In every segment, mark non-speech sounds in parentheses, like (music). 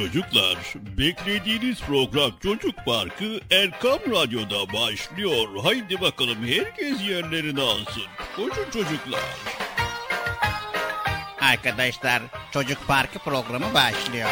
Çocuklar, beklediğiniz program Çocuk Parkı Erkam Radyo'da başlıyor. Haydi bakalım herkes yerlerini alsın. Koşun çocuklar. Arkadaşlar Çocuk Parkı programı başlıyor.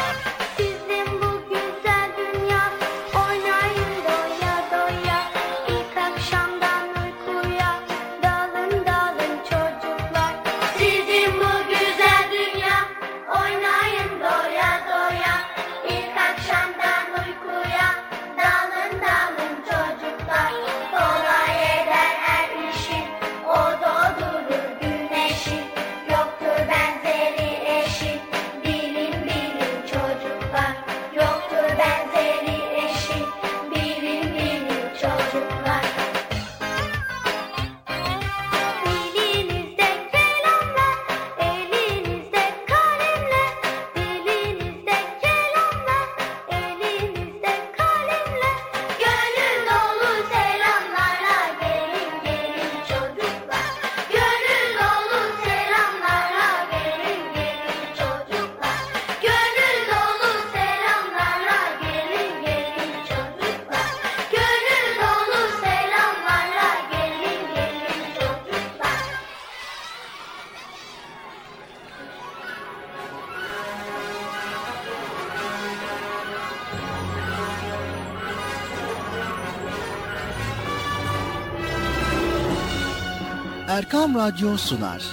Erkam Radyo sunar.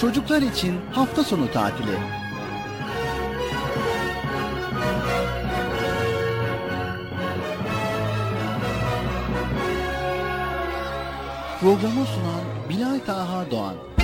Çocuklar için hafta sonu tatili. Programı sunan Bilal Taha Doğan.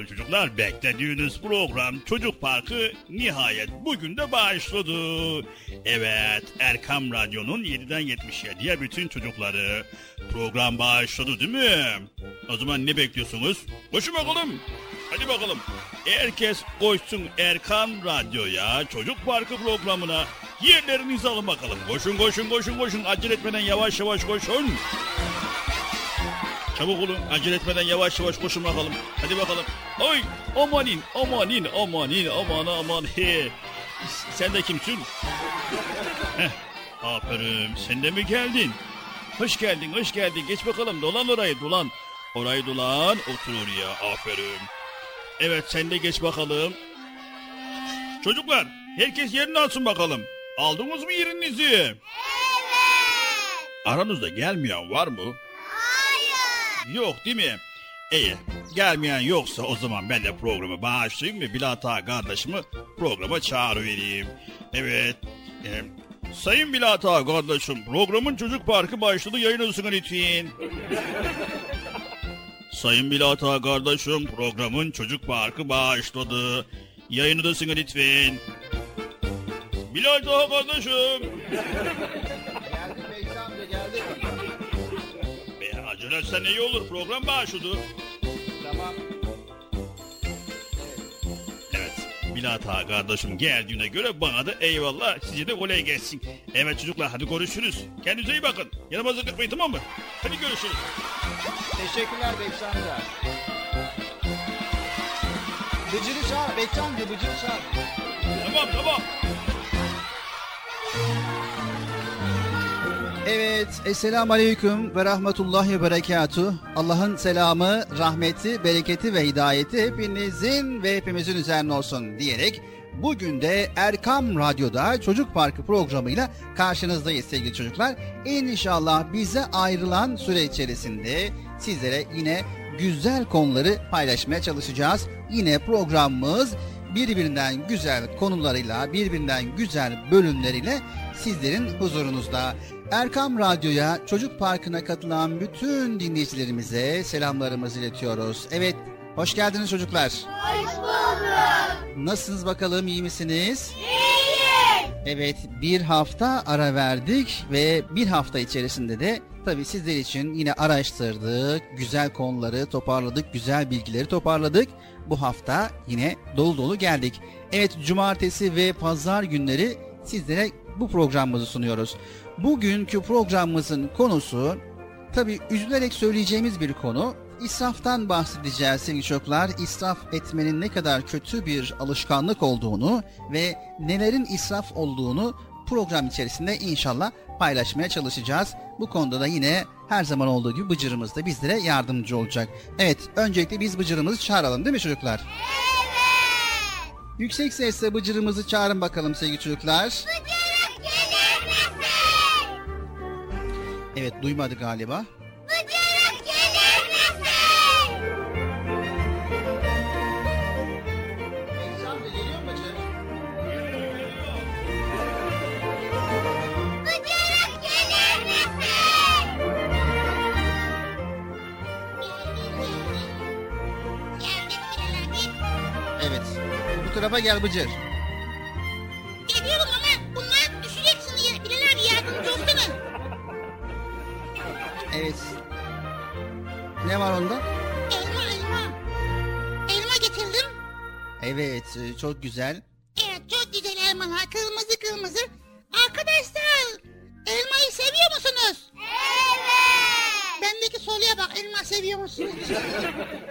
Sevgili çocuklar beklediğiniz program Çocuk Parkı nihayet bugün de başladı. Evet Erkam Radyo'nun 7'den 77'ye bütün çocukları program başladı değil mi? O zaman ne bekliyorsunuz? Koşun bakalım. Hadi bakalım. Herkes koşsun Erkam Radyo'ya Çocuk Parkı programına yerlerinizi alın bakalım. Koşun koşun koşun koşun acele etmeden yavaş yavaş koşun. Çabuk olun. Acele etmeden yavaş yavaş koşun bakalım. Hadi bakalım. Oy! Amanin, amanin, amanin, aman aman. He. Sen de kimsin? Heh. Aferin. Sen de mi geldin? Hoş geldin, hoş geldin. Geç bakalım. Dolan orayı, dolan. Orayı dolan. Otur oraya. Aferin. Evet, sen de geç bakalım. Çocuklar, herkes yerini alsın bakalım. Aldınız mı yerinizi? Evet. Aranızda gelmeyen var mı? Yok değil mi? İyi. Gelmeyen yoksa o zaman ben de programı bağışlayayım ve Bilata kardeşimi programa çağırıvereyim. Evet. E, Sayın Bilata kardeşim programın çocuk parkı başladı yayınlasın lütfen. Sayın Bilata kardeşim programın çocuk parkı başladı. Yayını da lütfen. Bilata kardeşim. Acele iyi olur. Program başladı. Tamam. Evet. Milat Ağa kardeşim geldiğine göre bana da eyvallah size de kolay gelsin. Evet çocuklar hadi görüşürüz. Kendinize iyi bakın. Yanıma zıkıtmayın tamam mı? Hadi görüşürüz. Teşekkürler Bekçi amca. Bıcırı çağır Bekçi amca Bıcırı çağır. Tamam tamam. Evet, Esselamu Aleyküm ve Rahmetullahi ve Berekatuh. Allah'ın selamı, rahmeti, bereketi ve hidayeti hepinizin ve hepimizin üzerine olsun diyerek bugün de Erkam Radyo'da Çocuk Parkı programıyla karşınızdayız sevgili çocuklar. İnşallah bize ayrılan süre içerisinde sizlere yine güzel konuları paylaşmaya çalışacağız. Yine programımız birbirinden güzel konularıyla, birbirinden güzel bölümleriyle sizlerin huzurunuzda. Erkam Radyo'ya Çocuk Parkı'na katılan bütün dinleyicilerimize selamlarımızı iletiyoruz. Evet, hoş geldiniz çocuklar. Hoş bulduk. Nasılsınız bakalım, iyi misiniz? İyiyiz. Evet, bir hafta ara verdik ve bir hafta içerisinde de tabii sizler için yine araştırdık, güzel konuları toparladık, güzel bilgileri toparladık. Bu hafta yine dolu dolu geldik. Evet, cumartesi ve pazar günleri sizlere bu programımızı sunuyoruz. Bugünkü programımızın konusu tabii üzülerek söyleyeceğimiz bir konu. İsraftan bahsedeceğiz sevgili çocuklar. İsraf etmenin ne kadar kötü bir alışkanlık olduğunu ve nelerin israf olduğunu program içerisinde inşallah paylaşmaya çalışacağız. Bu konuda da yine her zaman olduğu gibi Bıcır'ımız da bizlere yardımcı olacak. Evet, öncelikle biz Bıcır'ımızı çağıralım değil mi çocuklar? Evet. Yüksek sesle Bıcır'ımızı çağırın bakalım sevgili çocuklar. Bıcırık Evet, duymadı galiba. Bıcırık gelir misin? Bıcırık gelir misin? Geldim. Evet. Bu tarafa gel Bıcır. Evet. Ne var onda? Elma elma. Elma getirdim. Evet, e, çok güzel. Evet çok güzel elmalar. Kırmızı kırmızı. Arkadaşlar elmayı seviyor musunuz? Evet. Bendeki soruya bak elma seviyor musunuz? (laughs)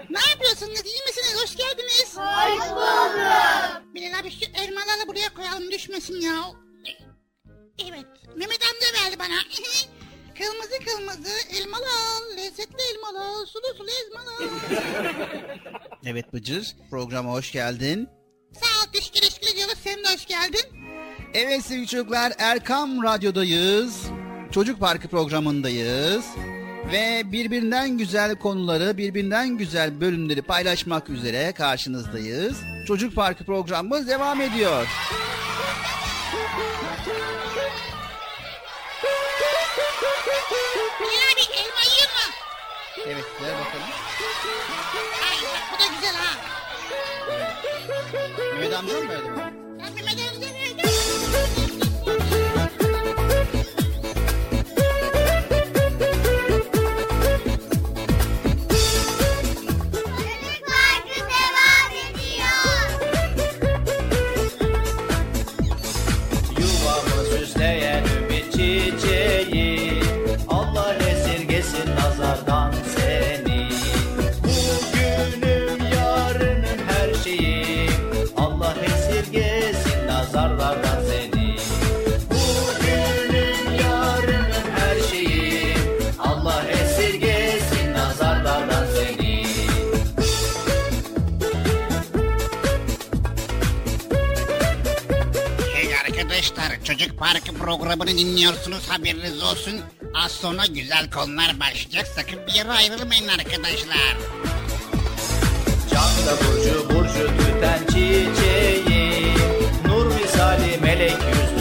ne yapıyorsunuz? İyi misiniz? Hoş geldiniz. Hoş bulduk. Bilal abi şu elmaları buraya koyalım düşmesin ya. Evet. Mehmet amca verdi bana. (laughs) kırmızı kırmızı elmalar. Lezzetli elmalar. Sulu sulu elmalar. (laughs) Evet Bıcır, programa hoş geldin. Sağ ol teşekkür teşekkür ediyoruz. Sen de hoş geldin. Evet sevgili çocuklar, Erkam Radyo'dayız. Çocuk Parkı programındayız. Ve birbirinden güzel konuları, birbirinden güzel bölümleri paylaşmak üzere karşınızdayız. Çocuk Parkı programımız devam ediyor. (laughs) Bilal abi elma yiyor mu? Evet, ver bakalım. Ay bak bu da güzel ha. Mehmet amca mı verdi bana? Programını dinliyorsunuz haberiniz olsun. Az sonra güzel konular başlayacak sakın bir yere ayrılmayın arkadaşlar. Canla burcu burcu tüten çiçeği Nur misali melek yüzlü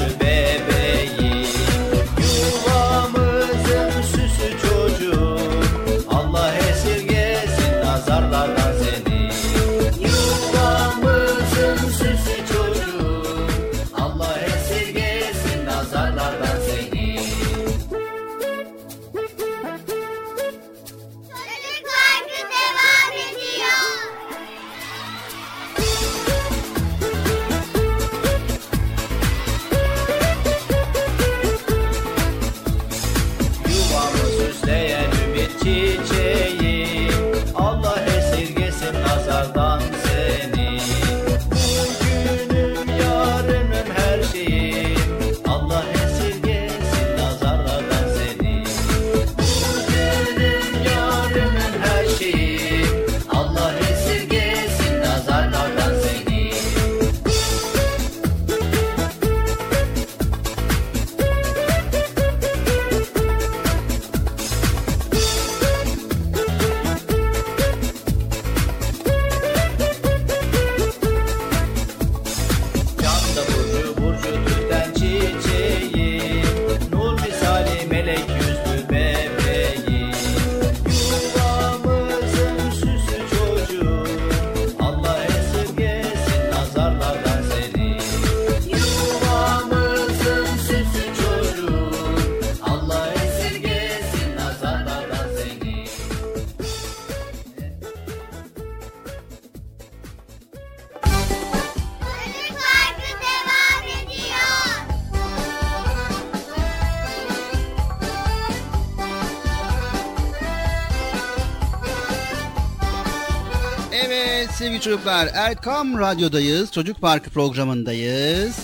sevgili çocuklar Erkam Radyo'dayız. Çocuk Parkı programındayız.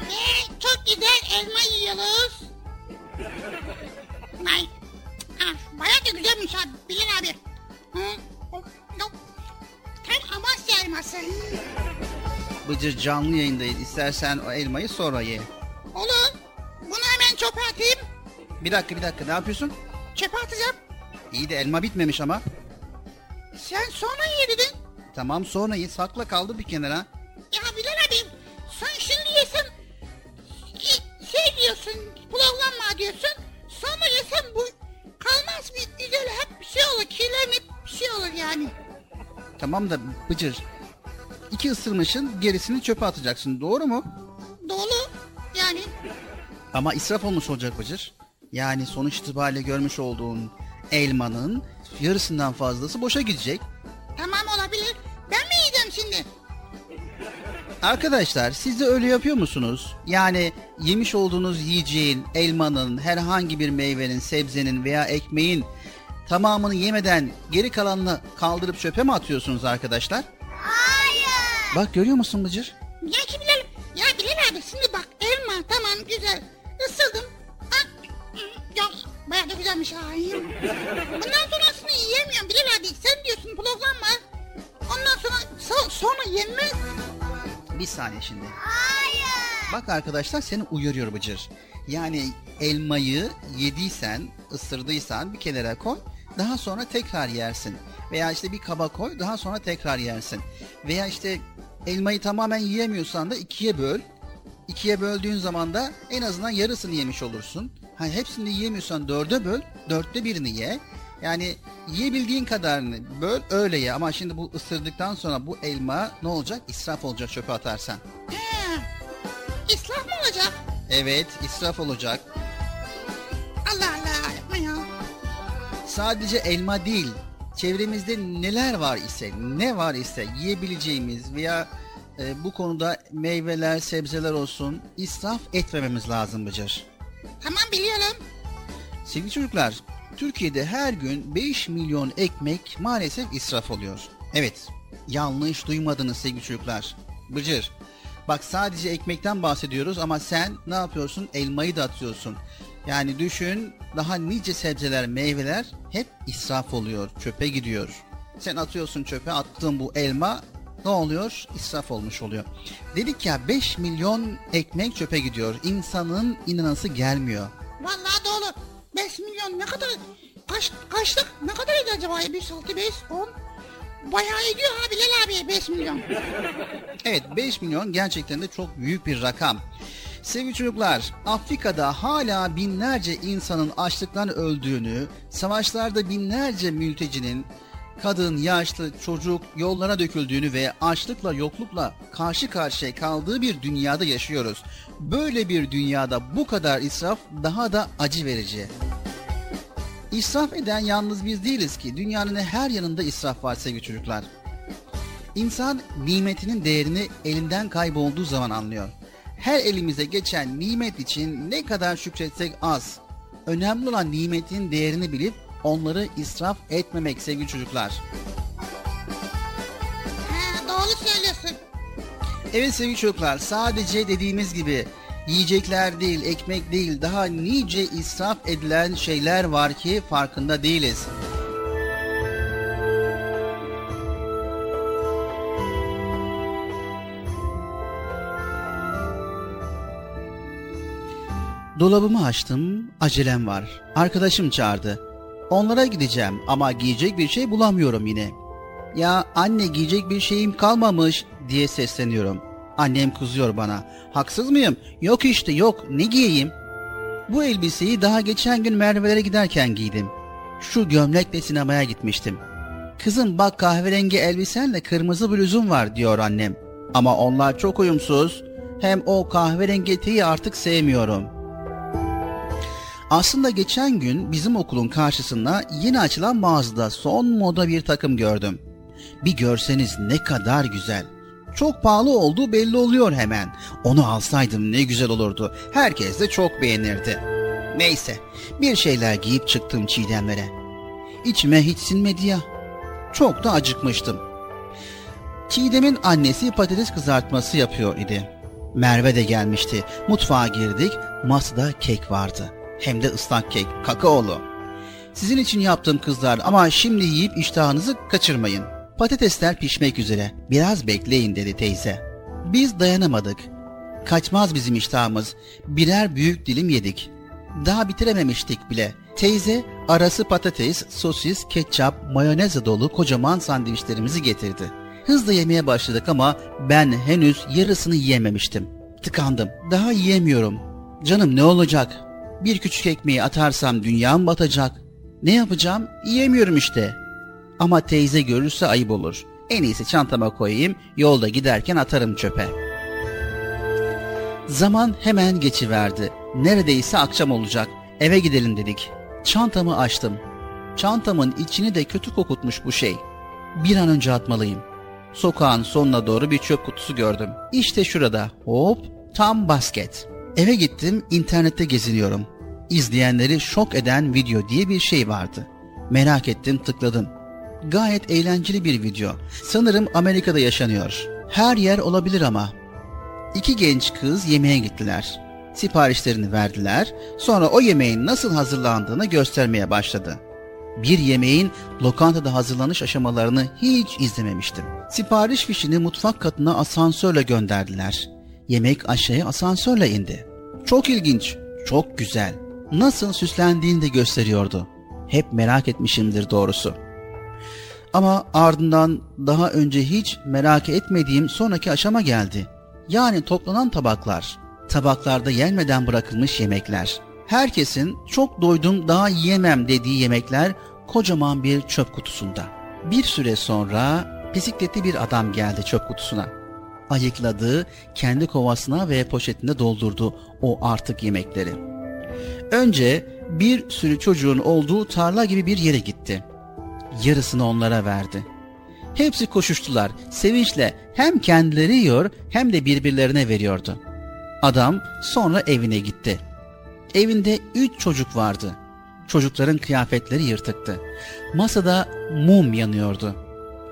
Ve çok güzel elma yiyoruz. Ay. Ah, bayağı da güzelmiş abi. Bilin abi. Tam Amasya elması. Bıcır canlı yayındayız. İstersen o elmayı sonra ye. Olur. Bunu hemen çöpe atayım. Bir dakika bir dakika ne yapıyorsun? Çöpe atacağım. İyi de elma bitmemiş ama. Sen sonra ye dedin. Tamam sonra ye sakla kaldı bir kenara. Ya abi sen şimdi yesen e, şey diyorsun kulaklanma diyorsun. Sonra yesen bu kalmaz bir güzel hep bir şey olur kirlenip bir şey olur yani. Tamam da Bıcır iki ısırmışın gerisini çöpe atacaksın doğru mu? Dolu yani. Ama israf olmuş olacak Bıcır. Yani sonuç itibariyle görmüş olduğun elmanın yarısından fazlası boşa gidecek. Arkadaşlar siz de öyle yapıyor musunuz? Yani yemiş olduğunuz yiyeceğin, elmanın, herhangi bir meyvenin, sebzenin veya ekmeğin tamamını yemeden geri kalanını kaldırıp çöpe mi atıyorsunuz arkadaşlar? Hayır. Bak görüyor musun Bıcır? Ya ki Bilal, ya Bilal abi şimdi bak elma tamam güzel. Isırdım. Ah, ya bayağı da güzelmiş ha. Ondan sonrasını yiyemiyorum Bilal abi. Sen diyorsun bloklanma. Ondan sonra so- sonra yenmez. Bir saniye şimdi. Hayır. Bak arkadaşlar seni uyarıyor Bıcır. Yani elmayı yediysen, ısırdıysan bir kenara koy. Daha sonra tekrar yersin. Veya işte bir kaba koy daha sonra tekrar yersin. Veya işte elmayı tamamen yiyemiyorsan da ikiye böl. İkiye böldüğün zaman da en azından yarısını yemiş olursun. Hani hepsini yiyemiyorsan dörde böl, dörtte birini ye. Yani yiyebildiğin kadarını böl öyle ye. Ama şimdi bu ısırdıktan sonra bu elma ne olacak? İsraf olacak çöpe atarsan. He. İslah mı olacak? Evet israf olacak. Allah Allah yapma ya. Sadece elma değil, çevremizde neler var ise, ne var ise yiyebileceğimiz veya e, bu konuda meyveler, sebzeler olsun israf etmememiz lazım Bıcır. Tamam biliyorum. Sevgili çocuklar, Türkiye'de her gün 5 milyon ekmek maalesef israf oluyor. Evet, yanlış duymadınız sevgili çocuklar. Bıcır, bak sadece ekmekten bahsediyoruz ama sen ne yapıyorsun? Elmayı da atıyorsun. Yani düşün, daha nice sebzeler, meyveler hep israf oluyor, çöpe gidiyor. Sen atıyorsun çöpe, attığın bu elma ne oluyor? İsraf olmuş oluyor. Dedik ya 5 milyon ekmek çöpe gidiyor. İnsanın inanası gelmiyor. Vallahi doğru. 5 milyon ne kadar? Kaç, kaçlık? Ne kadar eder acaba? 1, 6, 5, 10. Bayağı ediyor ha Bilal abi 5 milyon. Evet 5 milyon gerçekten de çok büyük bir rakam. Sevgili çocuklar, Afrika'da hala binlerce insanın açlıktan öldüğünü, savaşlarda binlerce mültecinin kadın, yaşlı, çocuk yollara döküldüğünü ve açlıkla yoklukla karşı karşıya kaldığı bir dünyada yaşıyoruz. Böyle bir dünyada bu kadar israf daha da acı verici. İsraf eden yalnız biz değiliz ki. Dünyanın her yanında israf var sevgili çocuklar. İnsan nimetinin değerini elinden kaybolduğu zaman anlıyor. Her elimize geçen nimet için ne kadar şükretsek az. Önemli olan nimetin değerini bilip onları israf etmemek sevgili çocuklar. He doğru söylüyorsun. Evet sevgili çocuklar sadece dediğimiz gibi yiyecekler değil, ekmek değil daha nice israf edilen şeyler var ki farkında değiliz. Dolabımı açtım, acelem var. Arkadaşım çağırdı. Onlara gideceğim ama giyecek bir şey bulamıyorum yine. Ya anne giyecek bir şeyim kalmamış diye sesleniyorum. Annem kızıyor bana. Haksız mıyım? Yok işte yok. Ne giyeyim? Bu elbiseyi daha geçen gün Merve'lere giderken giydim. Şu gömlekle sinemaya gitmiştim. Kızım bak kahverengi elbisenle kırmızı bluzum var diyor annem. Ama onlar çok uyumsuz. Hem o kahverengi eteği artık sevmiyorum. Aslında geçen gün bizim okulun karşısında yeni açılan mağazada son moda bir takım gördüm. Bir görseniz ne kadar güzel. Çok pahalı olduğu belli oluyor hemen. Onu alsaydım ne güzel olurdu. Herkes de çok beğenirdi. Neyse bir şeyler giyip çıktım çiğdemlere. İçime hiç sinmedi ya. Çok da acıkmıştım. Çiğdem'in annesi patates kızartması yapıyor idi. Merve de gelmişti. Mutfağa girdik. Masada kek vardı. Hem de ıslak kek, kakaolu. Sizin için yaptığım kızlar ama şimdi yiyip iştahınızı kaçırmayın. Patatesler pişmek üzere. Biraz bekleyin dedi teyze. Biz dayanamadık. Kaçmaz bizim iştahımız. Birer büyük dilim yedik. Daha bitirememiştik bile. Teyze arası patates, sosis, ketçap, mayonez dolu kocaman sandviçlerimizi getirdi. Hızla yemeye başladık ama ben henüz yarısını yiyememiştim. Tıkandım. Daha yiyemiyorum. Canım ne olacak? Bir küçük ekmeği atarsam dünyam batacak. Ne yapacağım? Yiyemiyorum işte. Ama teyze görürse ayıp olur. En iyisi çantama koyayım, yolda giderken atarım çöpe. Zaman hemen geçiverdi. Neredeyse akşam olacak. Eve gidelim dedik. Çantamı açtım. Çantamın içini de kötü kokutmuş bu şey. Bir an önce atmalıyım. Sokağın sonuna doğru bir çöp kutusu gördüm. İşte şurada. Hop, tam basket. Eve gittim, internette geziniyorum. İzleyenleri şok eden video diye bir şey vardı. Merak ettim, tıkladım. Gayet eğlenceli bir video. Sanırım Amerika'da yaşanıyor. Her yer olabilir ama. İki genç kız yemeğe gittiler. Siparişlerini verdiler. Sonra o yemeğin nasıl hazırlandığını göstermeye başladı. Bir yemeğin lokantada hazırlanış aşamalarını hiç izlememiştim. Sipariş fişini mutfak katına asansörle gönderdiler. Yemek aşağıya asansörle indi. Çok ilginç, çok güzel. Nasıl süslendiğini de gösteriyordu. Hep merak etmişimdir doğrusu. Ama ardından daha önce hiç merak etmediğim sonraki aşama geldi. Yani toplanan tabaklar. Tabaklarda yenmeden bırakılmış yemekler. Herkesin çok doydum daha yiyemem dediği yemekler kocaman bir çöp kutusunda. Bir süre sonra bisikletli bir adam geldi çöp kutusuna. Ayıkladı, kendi kovasına ve poşetine doldurdu o artık yemekleri. Önce bir sürü çocuğun olduğu tarla gibi bir yere gitti. Yarısını onlara verdi. Hepsi koşuştular, sevinçle hem kendileri yiyor hem de birbirlerine veriyordu. Adam sonra evine gitti. Evinde üç çocuk vardı. Çocukların kıyafetleri yırtıktı. Masada mum yanıyordu.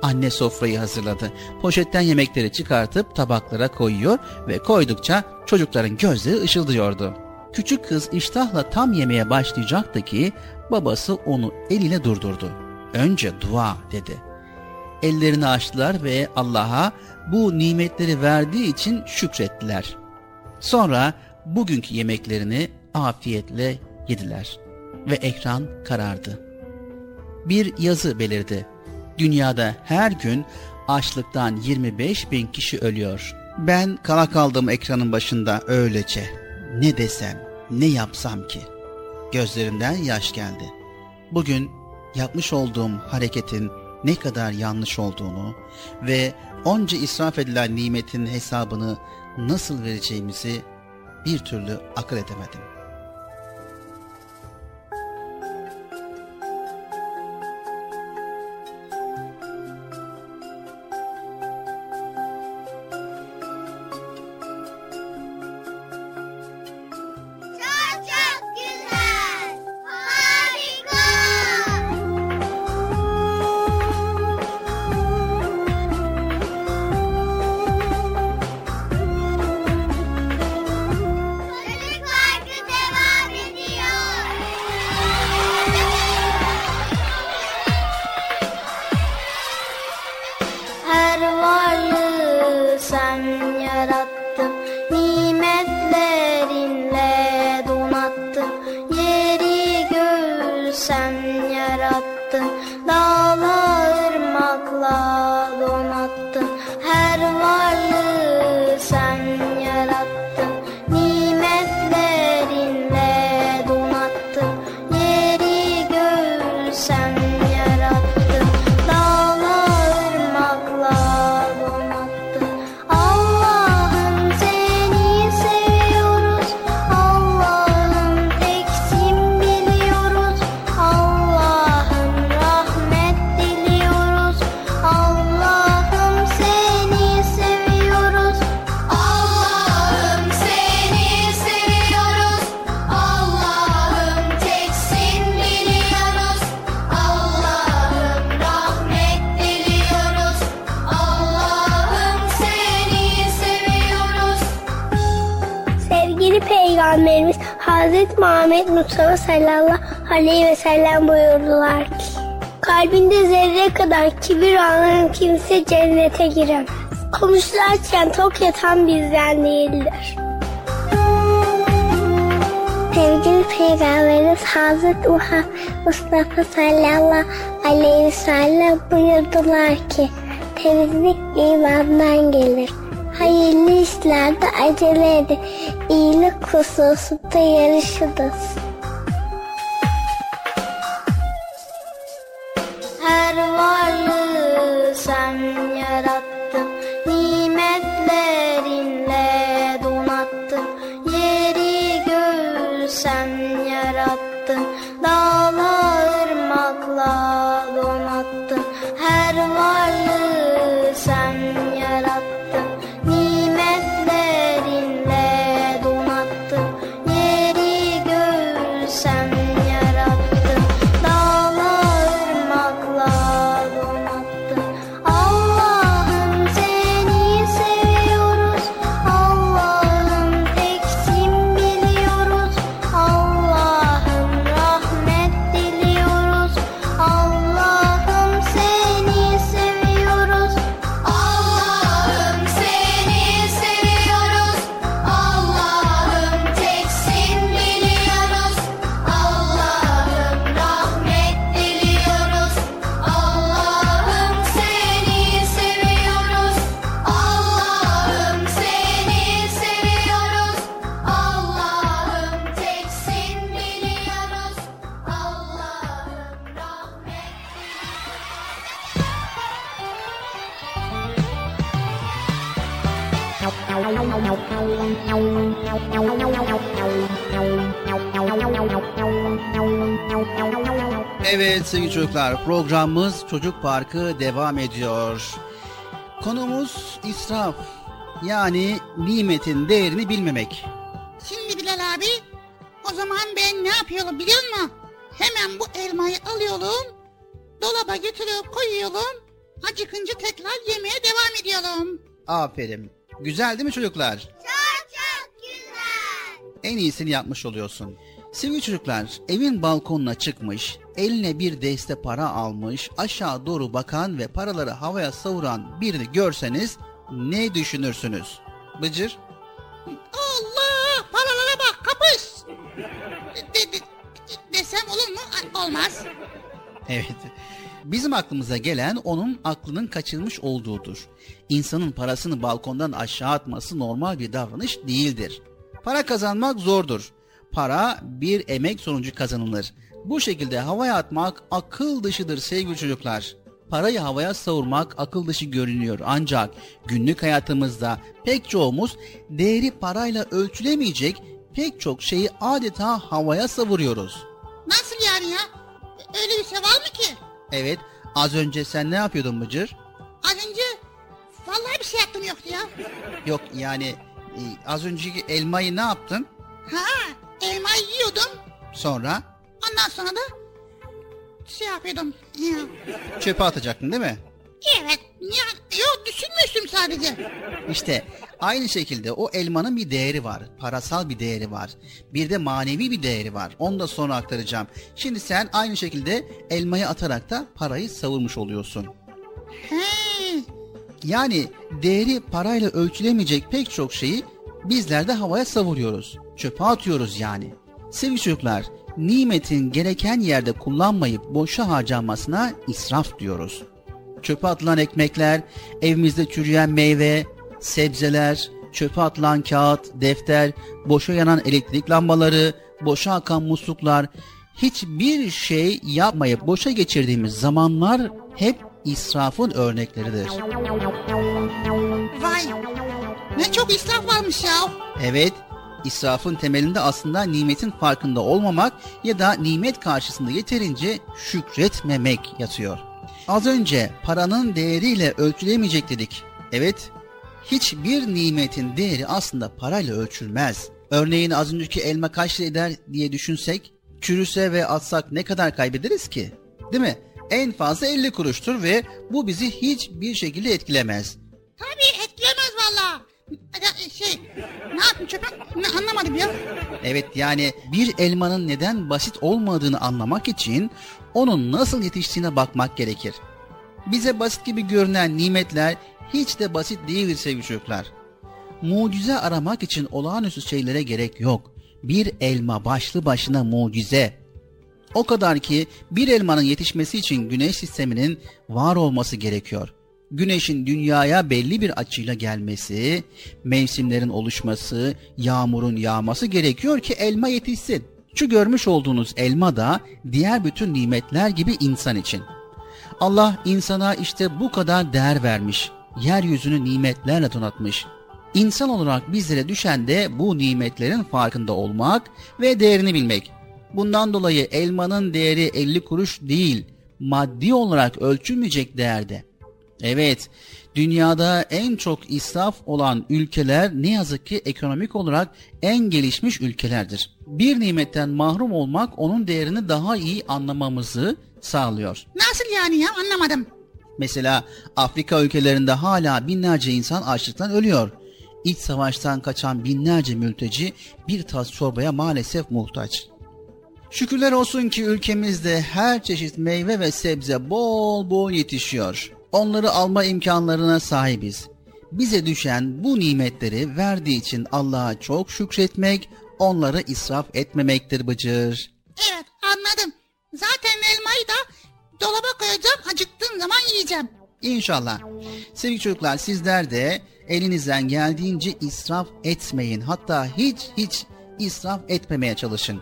Anne sofrayı hazırladı. Poşetten yemekleri çıkartıp tabaklara koyuyor ve koydukça çocukların gözleri ışıldıyordu. Küçük kız iştahla tam yemeye başlayacaktı ki babası onu eliyle durdurdu. Önce dua dedi. Ellerini açtılar ve Allah'a bu nimetleri verdiği için şükrettiler. Sonra bugünkü yemeklerini afiyetle yediler ve ekran karardı. Bir yazı belirdi. Dünyada her gün açlıktan 25 bin kişi ölüyor. Ben kala kaldım ekranın başında öylece. Ne desem, ne yapsam ki? Gözlerimden yaş geldi. Bugün yapmış olduğum hareketin ne kadar yanlış olduğunu ve onca israf edilen nimetin hesabını nasıl vereceğimizi bir türlü akıl edemedim. Kalbinde zerre kadar kibir olan kimse cennete giremez. Konuşlarken tok yatan bizden değildir. Sevgili Peygamberimiz Hazreti Muhammed Mustafa sallallahu aleyhi ve sellem buyurdular ki temizlik imandan gelir. Hayırlı işlerde acele edin. İyilik hususunda yarışınız. Sevgili çocuklar programımız Çocuk Parkı devam ediyor. Konumuz israf yani nimetin değerini bilmemek. Şimdi Bilal abi o zaman ben ne yapıyorum biliyor musun? Hemen bu elmayı alıyorum. Dolaba götürüp koyuyorum. Acıkınca tekrar yemeye devam ediyorum. Aferin. Güzel değil mi çocuklar? Çok çok güzel. En iyisini yapmış oluyorsun. Sevgili çocuklar, evin balkonuna çıkmış, eline bir deste para almış, aşağı doğru bakan ve paraları havaya savuran birini görseniz ne düşünürsünüz? Bıcır? Allah paralara bak kapış. De, de- desem olur mu? Olmaz. Evet. Bizim aklımıza gelen onun aklının kaçırmış olduğudur. İnsanın parasını balkondan aşağı atması normal bir davranış değildir. Para kazanmak zordur. Para bir emek sonucu kazanılır. Bu şekilde havaya atmak akıl dışıdır sevgili çocuklar. Parayı havaya savurmak akıl dışı görünüyor ancak günlük hayatımızda pek çoğumuz değeri parayla ölçülemeyecek pek çok şeyi adeta havaya savuruyoruz. Nasıl yani ya? Öyle bir şey var mı ki? Evet, az önce sen ne yapıyordun Bıcır? Az önce vallahi bir şey yaptım yoktu ya. Yok yani e, az önceki elmayı ne yaptın? Ha elmayı yiyordum. Sonra Ondan sonra da şey yapıyordum. Ya. çöpe atacaktın değil mi? Evet. Ya, yok düşünmüştüm sadece. İşte aynı şekilde o elmanın bir değeri var. Parasal bir değeri var. Bir de manevi bir değeri var. Onu da sonra aktaracağım. Şimdi sen aynı şekilde elmayı atarak da parayı savurmuş oluyorsun. He. Yani değeri parayla ölçülemeyecek pek çok şeyi bizler de havaya savuruyoruz. Çöpe atıyoruz yani. Sevgili çocuklar, nimetin gereken yerde kullanmayıp boşa harcanmasına israf diyoruz. Çöpe atılan ekmekler, evimizde çürüyen meyve, sebzeler, çöpe atılan kağıt, defter, boşa yanan elektrik lambaları, boşa akan musluklar, hiçbir şey yapmayıp boşa geçirdiğimiz zamanlar hep israfın örnekleridir. Vay. Ne çok israf varmış ya. Evet, israfın temelinde aslında nimetin farkında olmamak ya da nimet karşısında yeterince şükretmemek yatıyor. Az önce paranın değeriyle ölçülemeyecek dedik. Evet, hiçbir nimetin değeri aslında parayla ölçülmez. Örneğin az önceki elma kaç lira eder diye düşünsek, çürüse ve atsak ne kadar kaybederiz ki? Değil mi? En fazla 50 kuruştur ve bu bizi hiçbir şekilde etkilemez. Tabii. Ya, şey ne yapayım çöpe? Ne, anlamadım ya. Evet yani bir elmanın neden basit olmadığını anlamak için onun nasıl yetiştiğine bakmak gerekir. Bize basit gibi görünen nimetler hiç de basit değildir sevgili çocuklar. Mucize aramak için olağanüstü şeylere gerek yok. Bir elma başlı başına mucize. O kadar ki bir elmanın yetişmesi için güneş sisteminin var olması gerekiyor. Güneşin dünyaya belli bir açıyla gelmesi, mevsimlerin oluşması, yağmurun yağması gerekiyor ki elma yetişsin. Şu görmüş olduğunuz elma da diğer bütün nimetler gibi insan için. Allah insana işte bu kadar değer vermiş. Yeryüzünü nimetlerle donatmış. İnsan olarak bizlere düşen de bu nimetlerin farkında olmak ve değerini bilmek. Bundan dolayı elmanın değeri 50 kuruş değil, maddi olarak ölçülmeyecek değerde. Evet, dünyada en çok israf olan ülkeler ne yazık ki ekonomik olarak en gelişmiş ülkelerdir. Bir nimetten mahrum olmak onun değerini daha iyi anlamamızı sağlıyor. Nasıl yani ya anlamadım. Mesela Afrika ülkelerinde hala binlerce insan açlıktan ölüyor. İç savaştan kaçan binlerce mülteci bir tas çorbaya maalesef muhtaç. Şükürler olsun ki ülkemizde her çeşit meyve ve sebze bol bol yetişiyor. Onları alma imkanlarına sahibiz. Bize düşen bu nimetleri verdiği için Allah'a çok şükretmek, onları israf etmemektir Bıcır. Evet anladım. Zaten elmayı da dolaba koyacağım acıktığım zaman yiyeceğim. İnşallah. Sevgili çocuklar sizler de elinizden geldiğince israf etmeyin. Hatta hiç hiç israf etmemeye çalışın.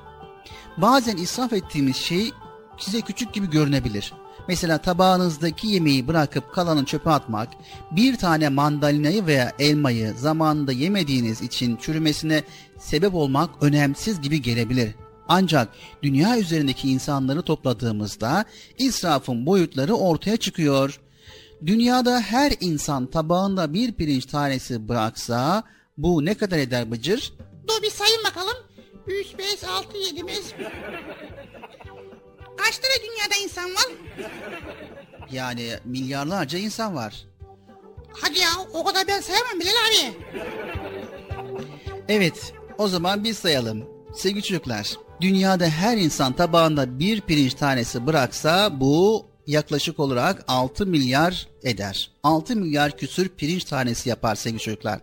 Bazen israf ettiğimiz şey size küçük gibi görünebilir. Mesela tabağınızdaki yemeği bırakıp kalanı çöpe atmak, bir tane mandalinayı veya elmayı zamanında yemediğiniz için çürümesine sebep olmak önemsiz gibi gelebilir. Ancak dünya üzerindeki insanları topladığımızda israfın boyutları ortaya çıkıyor. Dünyada her insan tabağında bir pirinç tanesi bıraksa bu ne kadar eder Bıcır? Dur bir sayın bakalım. 3, 5, 6, 7, 5. Kaç tane dünyada insan var? Yani milyarlarca insan var. Hadi ya o kadar ben sayamam Bilal abi. Evet, o zaman biz sayalım. Sevgili çocuklar, dünyada her insan tabağında bir pirinç tanesi bıraksa bu yaklaşık olarak 6 milyar eder. 6 milyar küsür pirinç tanesi yapar sevgili çocuklar.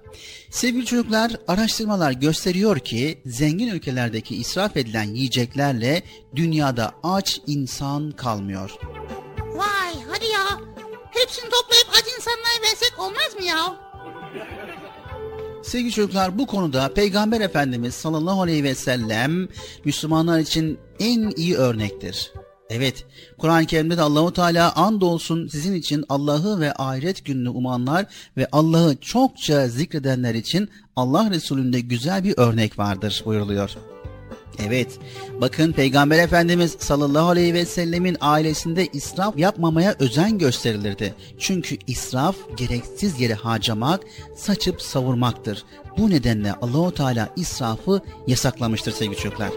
Sevgili çocuklar araştırmalar gösteriyor ki zengin ülkelerdeki israf edilen yiyeceklerle dünyada aç insan kalmıyor. Vay hadi ya. Hepsini toplayıp aç insanlara versek olmaz mı ya? Sevgili çocuklar bu konuda Peygamber Efendimiz sallallahu aleyhi ve sellem Müslümanlar için en iyi örnektir. Evet, Kur'an-ı Kerim'de de Allahu Teala andolsun sizin için Allah'ı ve ahiret gününü umanlar ve Allah'ı çokça zikredenler için Allah Resulü'nde güzel bir örnek vardır buyuruluyor. Evet, bakın Peygamber Efendimiz sallallahu aleyhi ve sellemin ailesinde israf yapmamaya özen gösterilirdi. Çünkü israf gereksiz yere harcamak, saçıp savurmaktır. Bu nedenle Allahu Teala israfı yasaklamıştır sevgili çocuklar.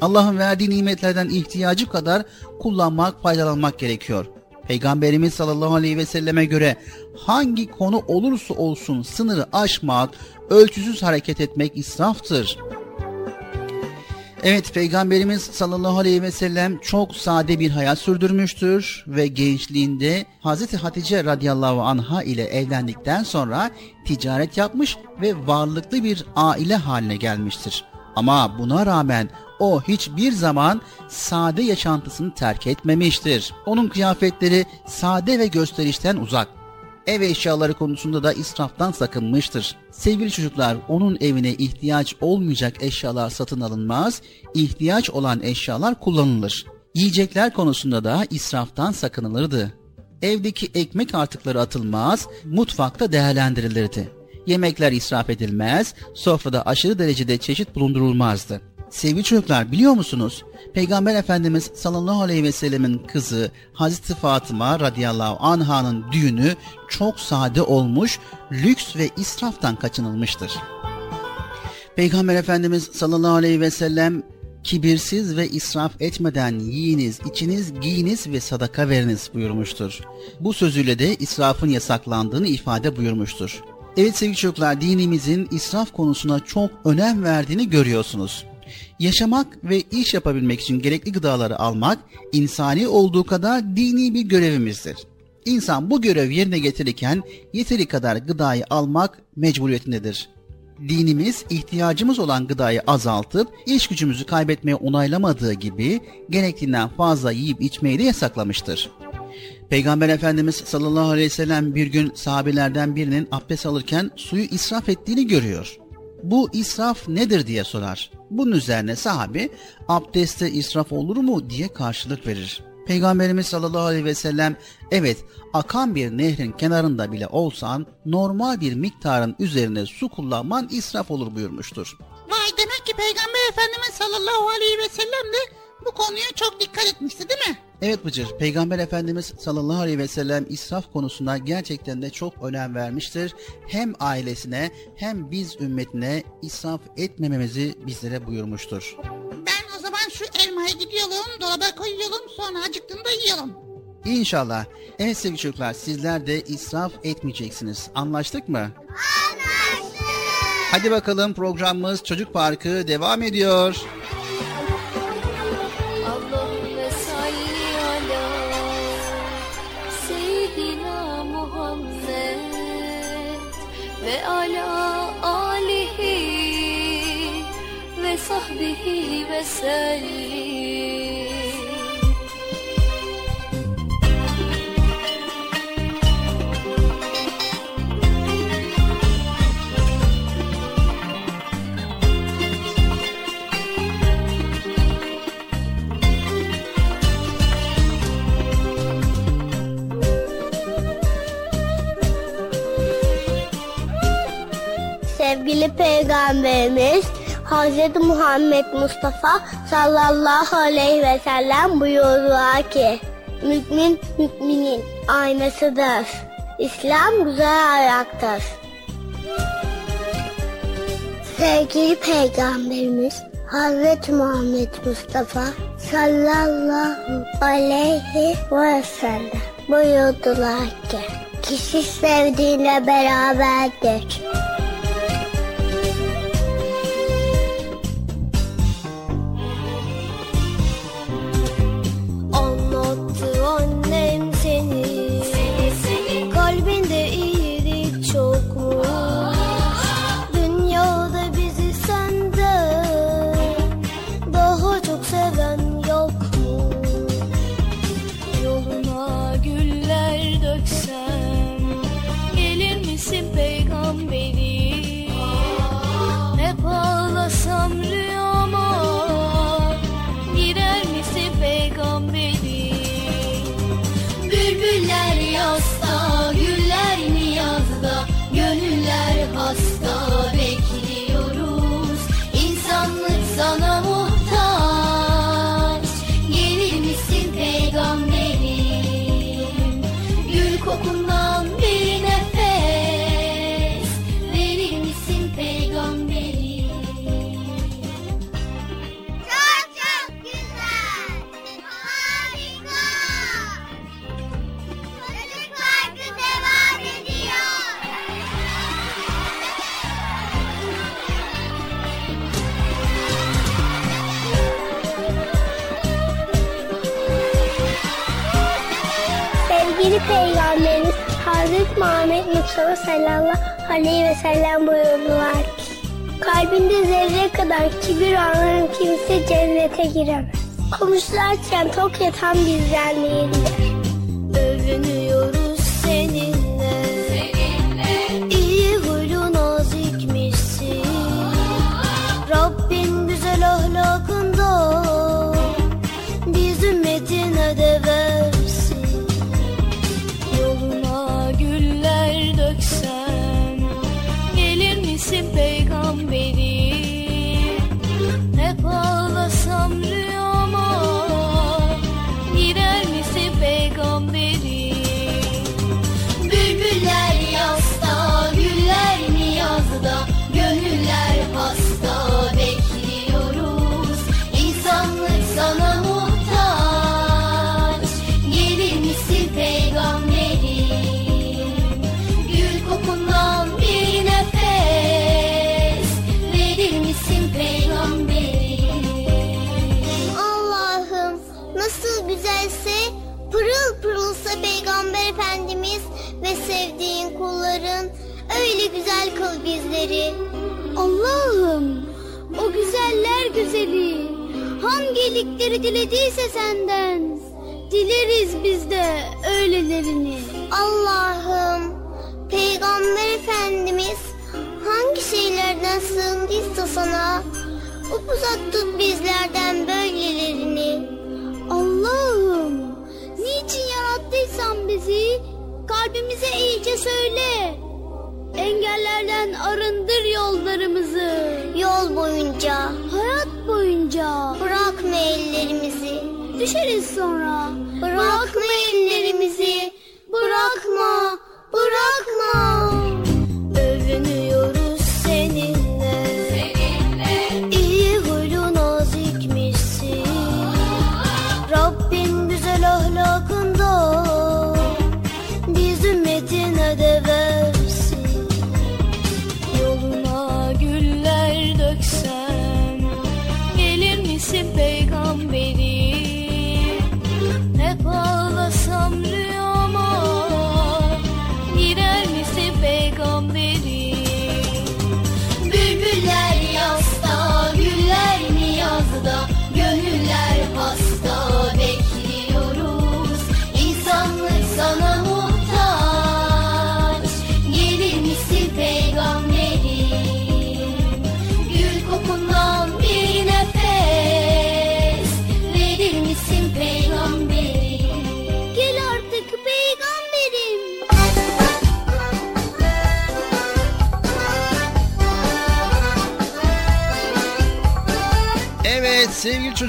Allah'ın verdiği nimetlerden ihtiyacı kadar kullanmak, faydalanmak gerekiyor. Peygamberimiz sallallahu aleyhi ve selleme göre hangi konu olursa olsun sınırı aşmak, ölçüsüz hareket etmek israftır. Evet Peygamberimiz sallallahu aleyhi ve sellem çok sade bir hayat sürdürmüştür ve gençliğinde Hazreti Hatice radıyallahu anha ile evlendikten sonra ticaret yapmış ve varlıklı bir aile haline gelmiştir. Ama buna rağmen o hiçbir zaman sade yaşantısını terk etmemiştir. Onun kıyafetleri sade ve gösterişten uzak. Ev eşyaları konusunda da israftan sakınmıştır. Sevgili çocuklar, onun evine ihtiyaç olmayacak eşyalar satın alınmaz, ihtiyaç olan eşyalar kullanılır. Yiyecekler konusunda da israftan sakınılırdı. Evdeki ekmek artıkları atılmaz, mutfakta değerlendirilirdi. Yemekler israf edilmez, sofrada aşırı derecede çeşit bulundurulmazdı. Sevgili çocuklar biliyor musunuz? Peygamber Efendimiz sallallahu aleyhi ve sellemin kızı Hazreti Fatıma radıyallahu anh'ın düğünü çok sade olmuş, lüks ve israftan kaçınılmıştır. Peygamber Efendimiz sallallahu aleyhi ve sellem kibirsiz ve israf etmeden yiyiniz, içiniz, giyiniz ve sadaka veriniz buyurmuştur. Bu sözüyle de israfın yasaklandığını ifade buyurmuştur. Evet sevgili çocuklar dinimizin israf konusuna çok önem verdiğini görüyorsunuz. Yaşamak ve iş yapabilmek için gerekli gıdaları almak insani olduğu kadar dini bir görevimizdir. İnsan bu görev yerine getirirken yeteri kadar gıdayı almak mecburiyetindedir. Dinimiz ihtiyacımız olan gıdayı azaltıp iş gücümüzü kaybetmeye onaylamadığı gibi gerektiğinden fazla yiyip içmeyi de yasaklamıştır. Peygamber Efendimiz sallallahu aleyhi ve sellem bir gün sahabelerden birinin abdest alırken suyu israf ettiğini görüyor. Bu israf nedir diye sorar. Bunun üzerine sahabe abdestte israf olur mu diye karşılık verir. Peygamberimiz sallallahu aleyhi ve sellem evet akan bir nehrin kenarında bile olsan normal bir miktarın üzerine su kullanman israf olur buyurmuştur. Vay demek ki Peygamber Efendimiz sallallahu aleyhi ve sellem de bu konuya çok dikkat etmişti değil mi? Evet Bıcır, Peygamber Efendimiz sallallahu aleyhi ve sellem israf konusuna gerçekten de çok önem vermiştir. Hem ailesine hem biz ümmetine israf etmememizi bizlere buyurmuştur. Ben o zaman şu elmayı gidiyorum, dolaba koyuyorum, sonra acıktığında yiyelim. İnşallah. Evet sevgili çocuklar sizler de israf etmeyeceksiniz. Anlaştık mı? Anlaştık. Hadi bakalım programımız Çocuk Parkı devam ediyor. Allahümme ve sellim. Sevgili Peygamberimiz Hz. Muhammed Mustafa sallallahu aleyhi ve sellem buyurdular ki Mümin müminin aynasıdır. İslam güzel ayaktır. Sevgili Peygamberimiz Hz. Muhammed Mustafa sallallahu aleyhi ve sellem buyurdular ki kişi sevdiğiyle beraberdir. Anlattı kadar kibir olan kimse cennete giremez. Komşularken tok yatan bizden değildir. Bizleri. Allah'ım o güzeller güzeli hangi iyilikleri dilediyse senden dileriz biz de öylelerini. Allah'ım Peygamber Efendimiz hangi şeylerden sığındıysa sana uzak tut bizlerden böylelerini. Allah'ım niçin yarattıysan bizi kalbimize iyice söyle. Engellerden arındır yollarımızı. Yol boyunca. Hayat boyunca. Bırakma ellerimizi. Düşeriz sonra. Bırakma ellerimizi.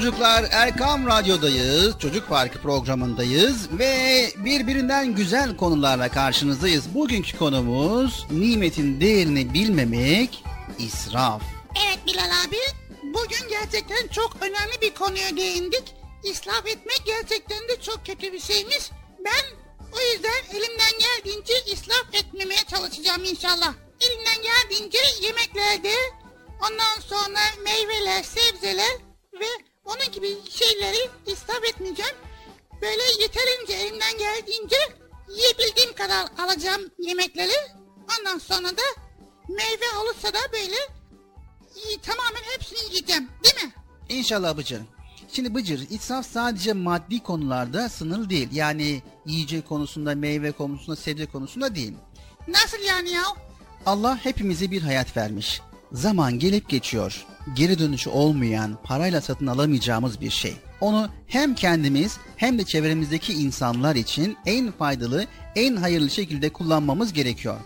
Çocuklar Erkam Radyo'dayız. Çocuk Parkı programındayız ve birbirinden güzel konularla karşınızdayız. Bugünkü konumuz nimetin değerini bilmemek, israf. Evet Bilal abi. Bugün gerçekten çok önemli bir konuya değindik. İsraf etmek gerçekten de çok kötü bir şeymiş. Ben o yüzden elimden geldiğince israf etmemeye çalışacağım inşallah. Elimden geldiğince yemeklerde ondan sonra meyveler, sebzeler ve onun gibi şeyleri israf etmeyeceğim. Böyle yeterince elimden geldiğince yiyebildiğim kadar alacağım yemekleri. Ondan sonra da meyve olursa da böyle tamamen hepsini yiyeceğim değil mi? İnşallah Bıcır. Şimdi Bıcır, israf sadece maddi konularda sınırlı değil. Yani yiyecek konusunda, meyve konusunda, sebze konusunda değil. Nasıl yani ya? Allah hepimize bir hayat vermiş. Zaman gelip geçiyor. Geri dönüşü olmayan, parayla satın alamayacağımız bir şey. Onu hem kendimiz hem de çevremizdeki insanlar için en faydalı, en hayırlı şekilde kullanmamız gerekiyor.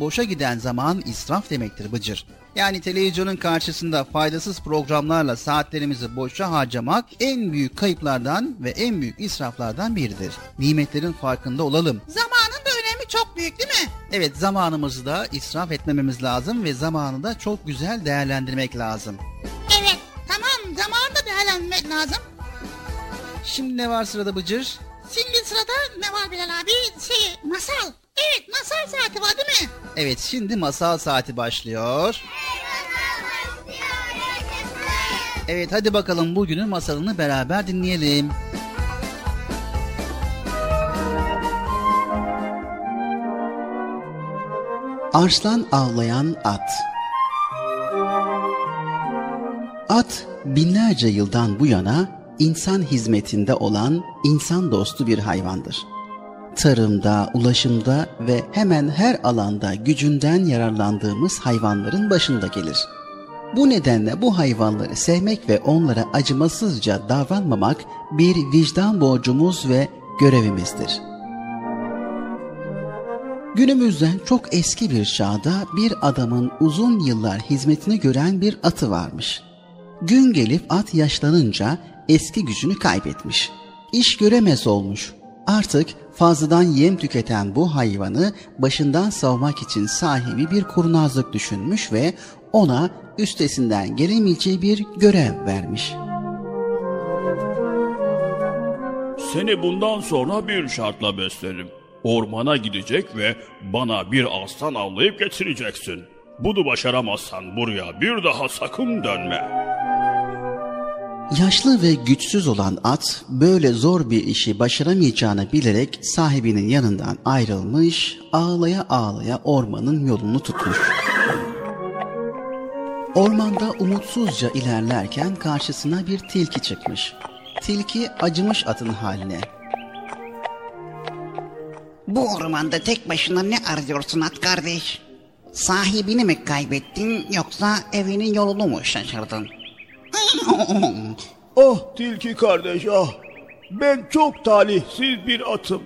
Boşa giden zaman israf demektir Bıcır. Yani televizyonun karşısında faydasız programlarla saatlerimizi boşa harcamak en büyük kayıplardan ve en büyük israflardan biridir. Nimetlerin farkında olalım. Zamanın da önemi çok büyük değil mi? Evet zamanımızı da israf etmememiz lazım ve zamanı da çok güzel değerlendirmek lazım. Evet tamam zamanı da değerlendirmek lazım. Şimdi ne var sırada Bıcır? Şimdi sırada ne var Bilal abi? Şey masal. Evet masal saati var değil mi? Evet şimdi masal saati başlıyor. Evet hadi bakalım bugünün masalını beraber dinleyelim. Arslan avlayan at At binlerce yıldan bu yana insan hizmetinde olan insan dostu bir hayvandır. Tarımda, ulaşımda ve hemen her alanda gücünden yararlandığımız hayvanların başında gelir. Bu nedenle bu hayvanları sevmek ve onlara acımasızca davranmamak bir vicdan borcumuz ve görevimizdir. Günümüzden çok eski bir çağda bir adamın uzun yıllar hizmetini gören bir atı varmış. Gün gelip at yaşlanınca eski gücünü kaybetmiş. İş göremez olmuş. Artık fazladan yem tüketen bu hayvanı başından savmak için sahibi bir kurnazlık düşünmüş ve ona üstesinden gelemeyeceği bir görev vermiş. Seni bundan sonra bir şartla beslerim. Ormana gidecek ve bana bir aslan avlayıp getireceksin. Bunu başaramazsan buraya bir daha sakın dönme. Yaşlı ve güçsüz olan at böyle zor bir işi başaramayacağını bilerek sahibinin yanından ayrılmış, ağlaya ağlaya ormanın yolunu tutmuş. Ormanda umutsuzca ilerlerken karşısına bir tilki çıkmış. Tilki acımış atın haline. Bu ormanda tek başına ne arıyorsun at kardeş? Sahibini mi kaybettin yoksa evinin yolunu mu şaşırdın? (laughs) Ah tilki kardeş ah. Ben çok talihsiz bir atım.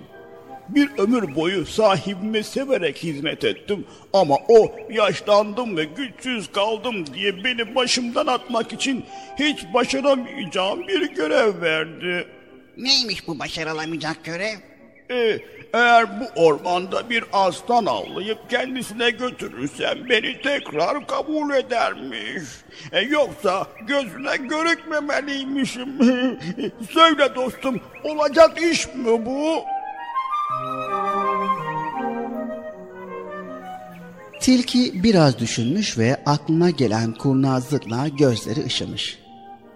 Bir ömür boyu sahibime severek hizmet ettim ama o yaşlandım ve güçsüz kaldım diye beni başımdan atmak için hiç başaramayacağım bir görev verdi. Neymiş bu başarılamayacak görev? Ee, eğer bu ormanda bir aslan avlayıp kendisine götürürsem beni tekrar kabul edermiş. E, yoksa gözüne görükmemeliymişim. (laughs) Söyle dostum olacak iş mi bu? Tilki biraz düşünmüş ve aklına gelen kurnazlıkla gözleri ışımış.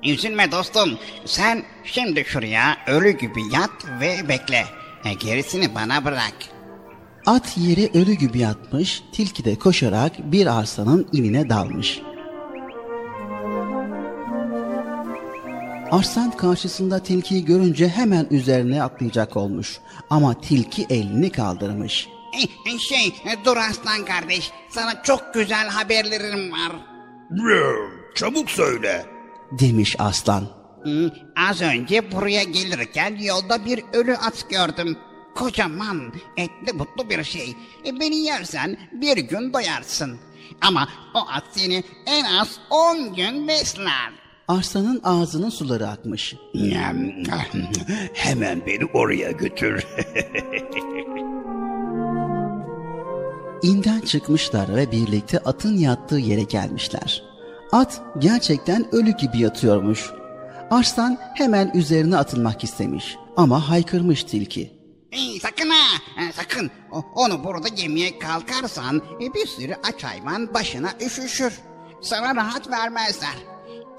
Üzülme dostum. Sen şimdi şuraya ölü gibi yat ve bekle. E, gerisini bana bırak. At yere ölü gibi yatmış, tilki de koşarak bir arslanın inine dalmış. Arslan karşısında tilkiyi görünce hemen üzerine atlayacak olmuş. Ama tilki elini kaldırmış. E, e, şey e, dur aslan kardeş. Sana çok güzel haberlerim var. Çabuk söyle. Demiş aslan. Az önce buraya gelirken yolda bir ölü at gördüm. Kocaman, etli butlu bir şey. E, beni yersen bir gün doyarsın. Ama o at seni en az 10 gün besler. Arslanın ağzının suları akmış. Hemen beni oraya götür. İnden çıkmışlar ve birlikte atın yattığı yere gelmişler. At gerçekten ölü gibi yatıyormuş. Arslan hemen üzerine atılmak istemiş ama haykırmış tilki. Ey, sakın ha, sakın. O- onu burada yemeye kalkarsan e, bir sürü aç hayvan başına üşüşür. Sana rahat vermezler.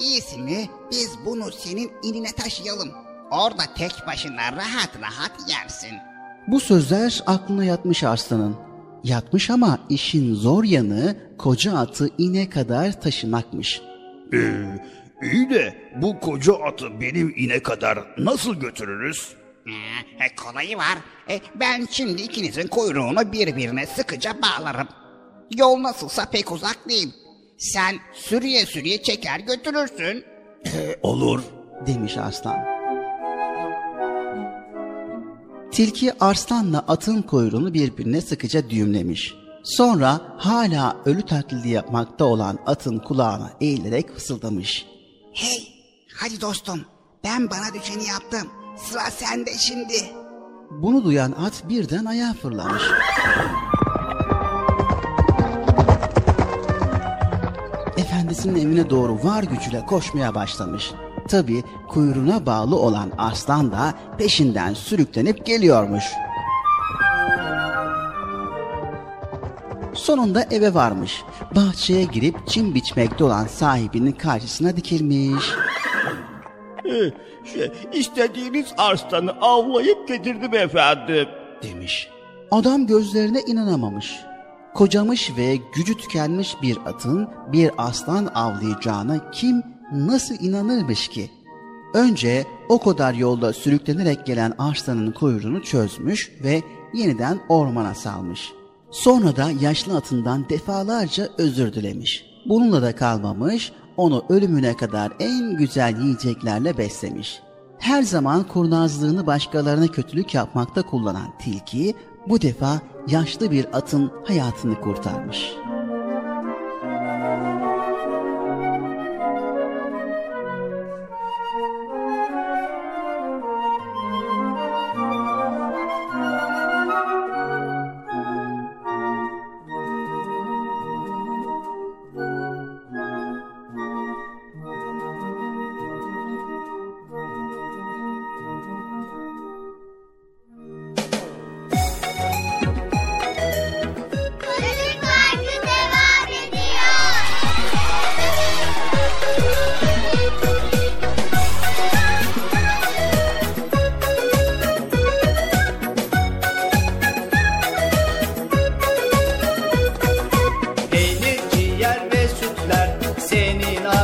İyisi mi biz bunu senin inine taşıyalım. Orada tek başına rahat rahat yersin. Bu sözler aklına yatmış Arslan'ın. Yatmış ama işin zor yanı koca atı ine kadar taşımakmış. Ee, iyi de bu koca atı benim ine kadar nasıl götürürüz? Ee, e, kolayı var. E, ben şimdi ikinizin kuyruğunu birbirine sıkıca bağlarım. Yol nasılsa pek uzak değil. Sen sürüye sürüye çeker götürürsün. Olur. demiş Arslan. Tilki Arslan'la atın kuyruğunu birbirine sıkıca düğümlemiş. Sonra hala ölü taklidi yapmakta olan atın kulağına eğilerek fısıldamış. Hey, hadi dostum. Ben bana düşeni yaptım. Sıra sende şimdi. Bunu duyan at birden ayağa fırlamış. Efendisinin evine doğru var gücüyle koşmaya başlamış. Tabi kuyruğuna bağlı olan aslan da peşinden sürüklenip geliyormuş. Sonunda eve varmış. Bahçeye girip çim biçmekte olan sahibinin karşısına dikilmiş. Ee, şey, istediğiniz arslanı avlayıp getirdim efendim. demiş. Adam gözlerine inanamamış. Kocamış ve gücü tükenmiş bir atın bir aslan avlayacağına kim nasıl inanırmış ki? Önce o kadar yolda sürüklenerek gelen arslanın kuyruğunu çözmüş ve yeniden ormana salmış. Sonra da yaşlı atından defalarca özür dilemiş. Bununla da kalmamış, onu ölümüne kadar en güzel yiyeceklerle beslemiş. Her zaman kurnazlığını başkalarına kötülük yapmakta kullanan tilki bu defa yaşlı bir atın hayatını kurtarmış.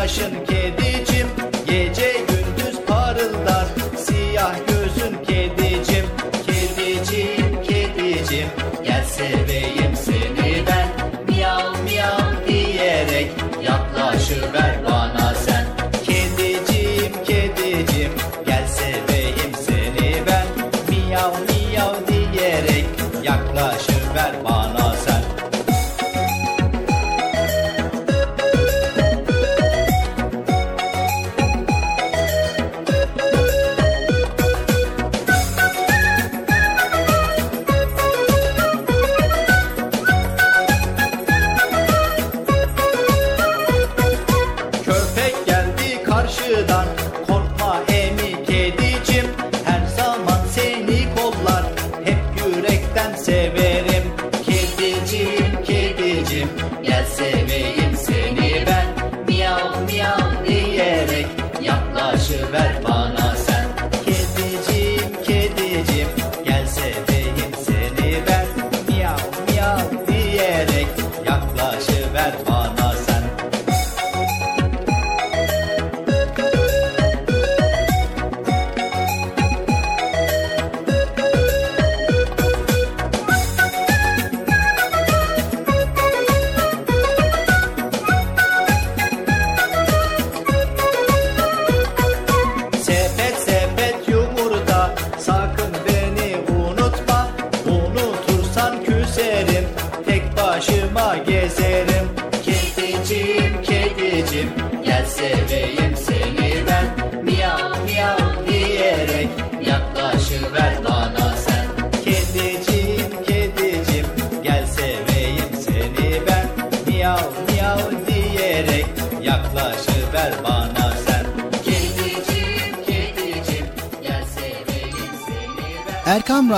sarışın kedicim. Gece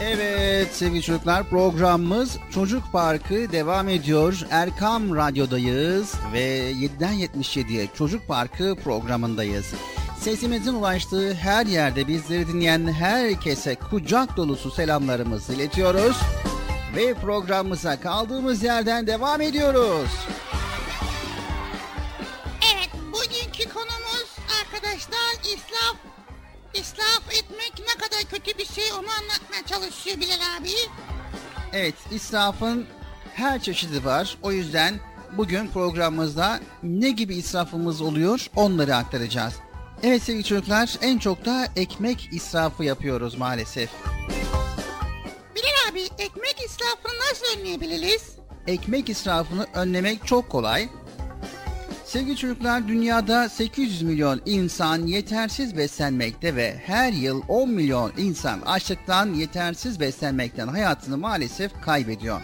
Evet sevgili çocuklar programımız Çocuk Parkı devam ediyor. Erkam Radyo'dayız ve 7'den 77'ye Çocuk Parkı programındayız. Sesimizin ulaştığı her yerde bizleri dinleyen herkese kucak dolusu selamlarımızı iletiyoruz. Ve programımıza kaldığımız yerden devam ediyoruz. İsraf etmek ne kadar kötü bir şey onu anlatmaya çalışıyor Bilal abi. Evet, israfın her çeşidi var. O yüzden bugün programımızda ne gibi israfımız oluyor onları aktaracağız. Evet sevgili çocuklar en çok da ekmek israfı yapıyoruz maalesef. Bilal abi ekmek israfını nasıl önleyebiliriz? Ekmek israfını önlemek çok kolay. Sevgili çocuklar dünyada 800 milyon insan yetersiz beslenmekte ve her yıl 10 milyon insan açlıktan yetersiz beslenmekten hayatını maalesef kaybediyor.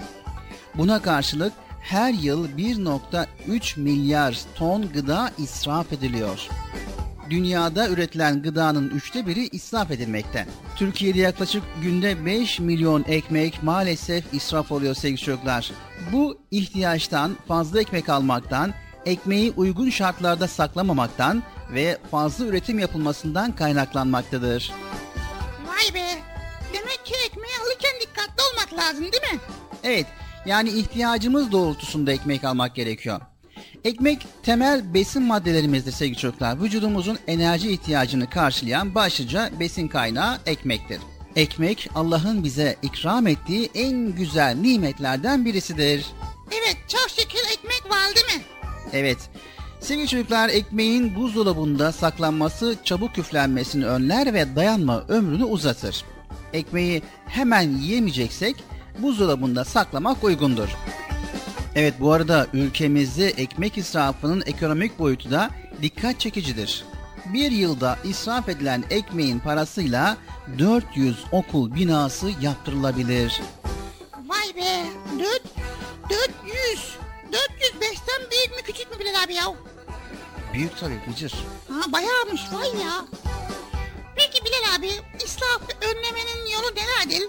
Buna karşılık her yıl 1.3 milyar ton gıda israf ediliyor. Dünyada üretilen gıdanın üçte biri israf edilmekte. Türkiye'de yaklaşık günde 5 milyon ekmek maalesef israf oluyor sevgili çocuklar. Bu ihtiyaçtan fazla ekmek almaktan, ekmeği uygun şartlarda saklamamaktan ve fazla üretim yapılmasından kaynaklanmaktadır. Vay be. Demek ki ekmeği alırken dikkatli olmak lazım değil mi? Evet, yani ihtiyacımız doğrultusunda ekmek almak gerekiyor. Ekmek temel besin maddelerimizdir sevgili çocuklar. Vücudumuzun enerji ihtiyacını karşılayan başlıca besin kaynağı ekmektir. Ekmek Allah'ın bize ikram ettiği en güzel nimetlerden birisidir. Evet çok şükür ekmek var değil mi? Evet. Sevgili çocuklar ekmeğin buzdolabında saklanması çabuk küflenmesini önler ve dayanma ömrünü uzatır. Ekmeği hemen yiyemeyeceksek buzdolabında saklamak uygundur. Evet bu arada ülkemizde ekmek israfının ekonomik boyutu da dikkat çekicidir. Bir yılda israf edilen ekmeğin parasıyla 400 okul binası yaptırılabilir. Vay be. Dört, 400. 405'ten büyük mü küçük mü Bilal abi ya? Büyük tabii Bıcır. Ha bayağımış vay ya. Peki Bilal abi israf önlemenin yolu nelerdir?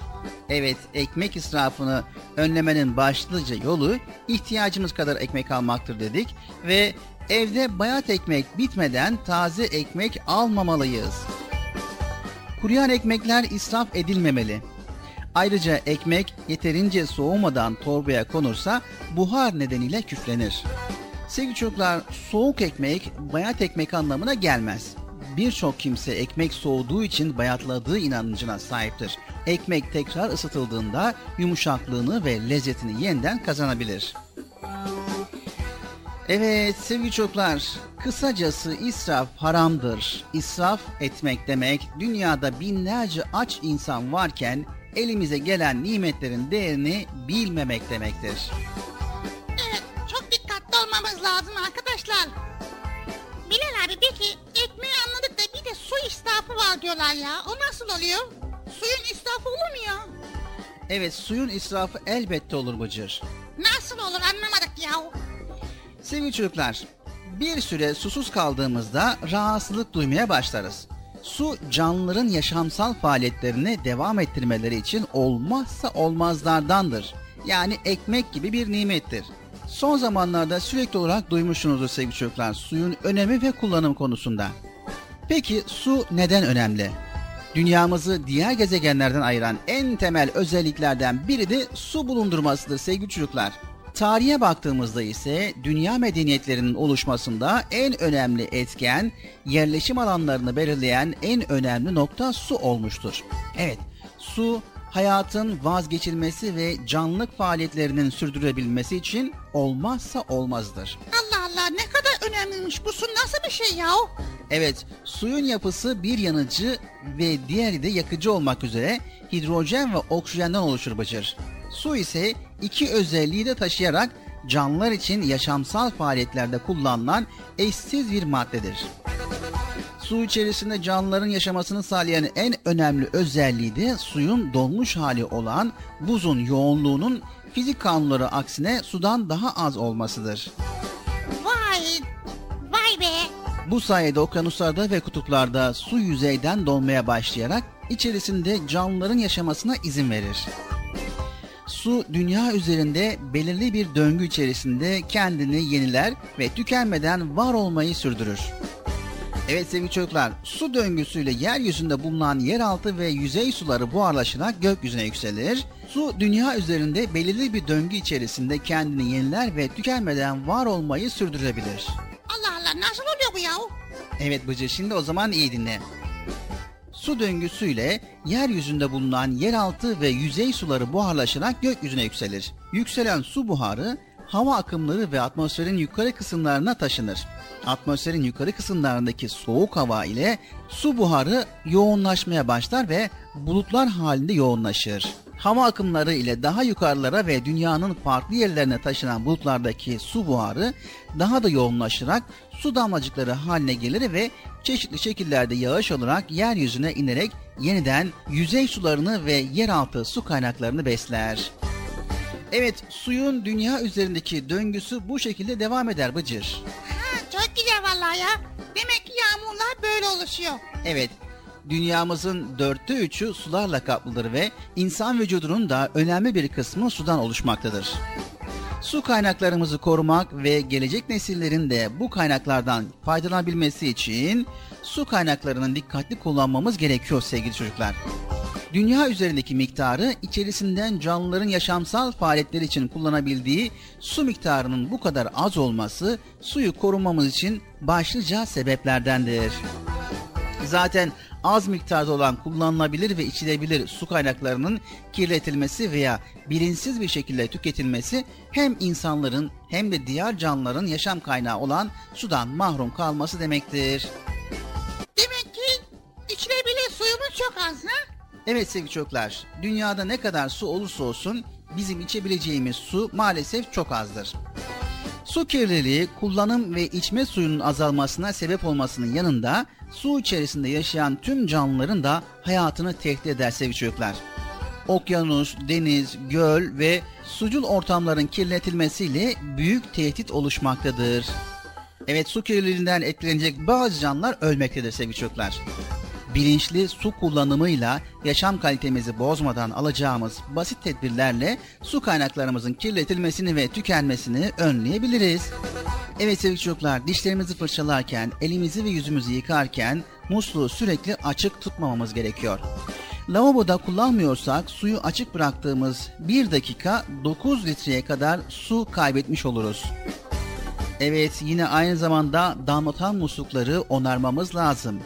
Evet, ekmek israfını önlemenin başlıca yolu ihtiyacımız kadar ekmek almaktır dedik ve evde bayat ekmek bitmeden taze ekmek almamalıyız. Kuruyan ekmekler israf edilmemeli. Ayrıca ekmek yeterince soğumadan torbaya konursa buhar nedeniyle küflenir. Sevgili çocuklar, soğuk ekmek bayat ekmek anlamına gelmez. Birçok kimse ekmek soğuduğu için bayatladığı inancına sahiptir. ekmek tekrar ısıtıldığında yumuşaklığını ve lezzetini yeniden kazanabilir. Evet sevgili çocuklar, kısacası israf haramdır. İsraf etmek demek dünyada binlerce aç insan varken elimize gelen nimetlerin değerini bilmemek demektir. Evet çok dikkatli olmamız lazım arkadaşlar. Bilal abi peki ekmeği anladık da bir de su israfı var diyorlar ya. O nasıl oluyor? Suyun israfı olur mu ya? Evet suyun israfı elbette olur Bıcır. Nasıl olur anlamadık ya. Sevgili çocuklar, bir süre susuz kaldığımızda rahatsızlık duymaya başlarız. Su canlıların yaşamsal faaliyetlerini devam ettirmeleri için olmazsa olmazlardandır. Yani ekmek gibi bir nimettir. Son zamanlarda sürekli olarak duymuşsunuzdur sevgili çocuklar suyun önemi ve kullanım konusunda. Peki su neden önemli? Dünyamızı diğer gezegenlerden ayıran en temel özelliklerden biri de su bulundurmasıdır sevgili çocuklar. Tarihe baktığımızda ise dünya medeniyetlerinin oluşmasında en önemli etken, yerleşim alanlarını belirleyen en önemli nokta su olmuştur. Evet, su hayatın vazgeçilmesi ve canlılık faaliyetlerinin sürdürülebilmesi için olmazsa olmazdır. Allah Allah ne kadar önemliymiş bu su nasıl bir şey ya? Evet, suyun yapısı bir yanıcı ve diğeri de yakıcı olmak üzere hidrojen ve oksijenden oluşur Bıcır. Su ise iki özelliği de taşıyarak canlılar için yaşamsal faaliyetlerde kullanılan eşsiz bir maddedir. Su içerisinde canlıların yaşamasını sağlayan en önemli özelliği de suyun donmuş hali olan buzun yoğunluğunun fizik kanunları aksine sudan daha az olmasıdır. Vay, vay be. Bu sayede okyanuslarda ve kutuplarda su yüzeyden donmaya başlayarak içerisinde canlıların yaşamasına izin verir. Su dünya üzerinde belirli bir döngü içerisinde kendini yeniler ve tükenmeden var olmayı sürdürür. Evet sevgili çocuklar, su döngüsüyle yeryüzünde bulunan yeraltı ve yüzey suları buharlaşarak gökyüzüne yükselir. Su dünya üzerinde belirli bir döngü içerisinde kendini yeniler ve tükenmeden var olmayı sürdürebilir. Allah Allah nasıl oluyor bu ya? Evet Bıcır şimdi o zaman iyi dinle. Su döngüsüyle yeryüzünde bulunan yeraltı ve yüzey suları buharlaşarak gökyüzüne yükselir. Yükselen su buharı hava akımları ve atmosferin yukarı kısımlarına taşınır. Atmosferin yukarı kısımlarındaki soğuk hava ile su buharı yoğunlaşmaya başlar ve bulutlar halinde yoğunlaşır. Hava akımları ile daha yukarılara ve dünyanın farklı yerlerine taşınan bulutlardaki su buharı daha da yoğunlaşarak su damlacıkları haline gelir ve çeşitli şekillerde yağış olarak yeryüzüne inerek yeniden yüzey sularını ve yeraltı su kaynaklarını besler. Evet, suyun dünya üzerindeki döngüsü bu şekilde devam eder Bıcır. Ha, çok güzel vallahi ya. Demek ki yağmurlar böyle oluşuyor. Evet, dünyamızın dörtte üçü sularla kaplıdır ve insan vücudunun da önemli bir kısmı sudan oluşmaktadır. Su kaynaklarımızı korumak ve gelecek nesillerin de bu kaynaklardan faydalanabilmesi için su kaynaklarının dikkatli kullanmamız gerekiyor sevgili çocuklar. Dünya üzerindeki miktarı içerisinden canlıların yaşamsal faaliyetleri için kullanabildiği su miktarının bu kadar az olması suyu korumamız için başlıca sebeplerdendir. Zaten az miktarda olan kullanılabilir ve içilebilir su kaynaklarının kirletilmesi veya bilinçsiz bir şekilde tüketilmesi hem insanların hem de diğer canlıların yaşam kaynağı olan sudan mahrum kalması demektir. Demek ki içilebilir suyumuz çok az ha? Evet sevgili çocuklar, dünyada ne kadar su olursa olsun bizim içebileceğimiz su maalesef çok azdır. Su kirliliği kullanım ve içme suyunun azalmasına sebep olmasının yanında su içerisinde yaşayan tüm canlıların da hayatını tehdit eder sevgili çocuklar. Okyanus, deniz, göl ve sucul ortamların kirletilmesiyle büyük tehdit oluşmaktadır. Evet su kirliliğinden etkilenecek bazı canlılar ölmektedir sevgili çocuklar. Bilinçli su kullanımıyla yaşam kalitemizi bozmadan alacağımız basit tedbirlerle su kaynaklarımızın kirletilmesini ve tükenmesini önleyebiliriz. Evet sevgili çocuklar dişlerimizi fırçalarken, elimizi ve yüzümüzü yıkarken musluğu sürekli açık tutmamamız gerekiyor. Lavaboda kullanmıyorsak suyu açık bıraktığımız 1 dakika 9 litreye kadar su kaybetmiş oluruz. Evet yine aynı zamanda damlatan muslukları onarmamız lazım.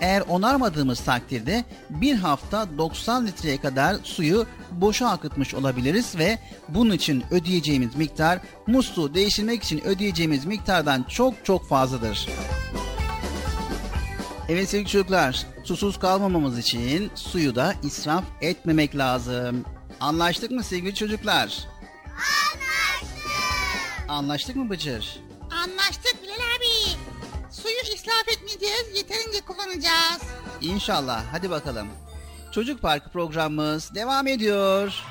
Eğer onarmadığımız takdirde bir hafta 90 litreye kadar suyu boşa akıtmış olabiliriz ve bunun için ödeyeceğimiz miktar musluğu değiştirmek için ödeyeceğimiz miktardan çok çok fazladır. Evet sevgili çocuklar, susuz kalmamamız için suyu da israf etmemek lazım. Anlaştık mı sevgili çocuklar? Anlaştık. Anlaştık mı Bıcır? Anlaştık Bilal abi. Suyu israf etmeyeceğiz, yeterince kullanacağız. İnşallah. Hadi bakalım. Çocuk Parkı programımız devam ediyor.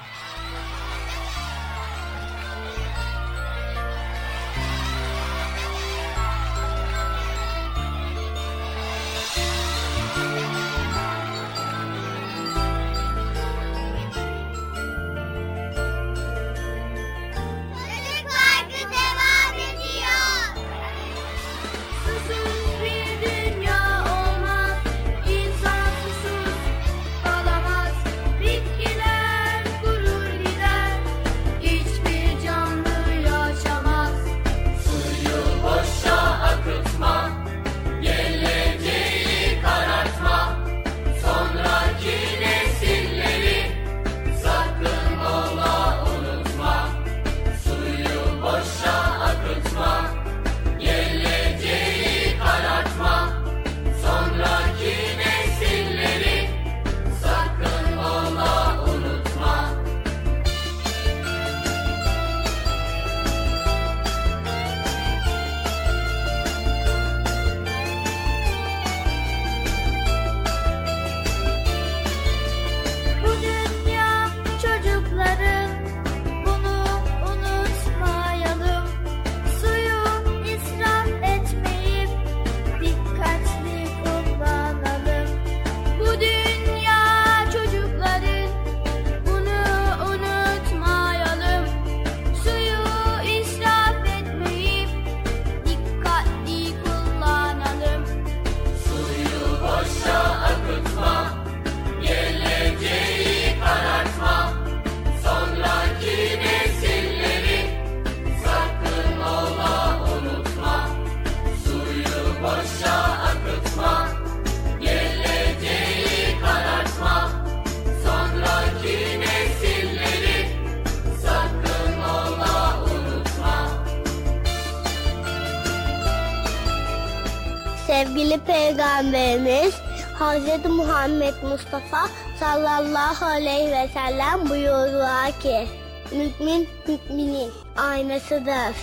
Peygamberimiz Hz. Muhammed Mustafa sallallahu aleyhi ve sellem buyurdular ki Mümin müminin aynasıdır.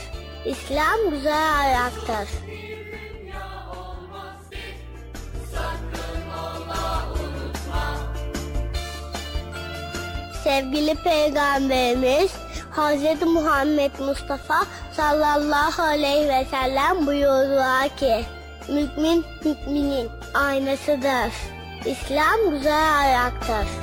İslam güzel ayaktır. Sevgili Peygamberimiz Hz. Muhammed Mustafa sallallahu aleyhi ve sellem buyurdular ki Mümin müminin aynasıdır. İslam güzel ayaktır.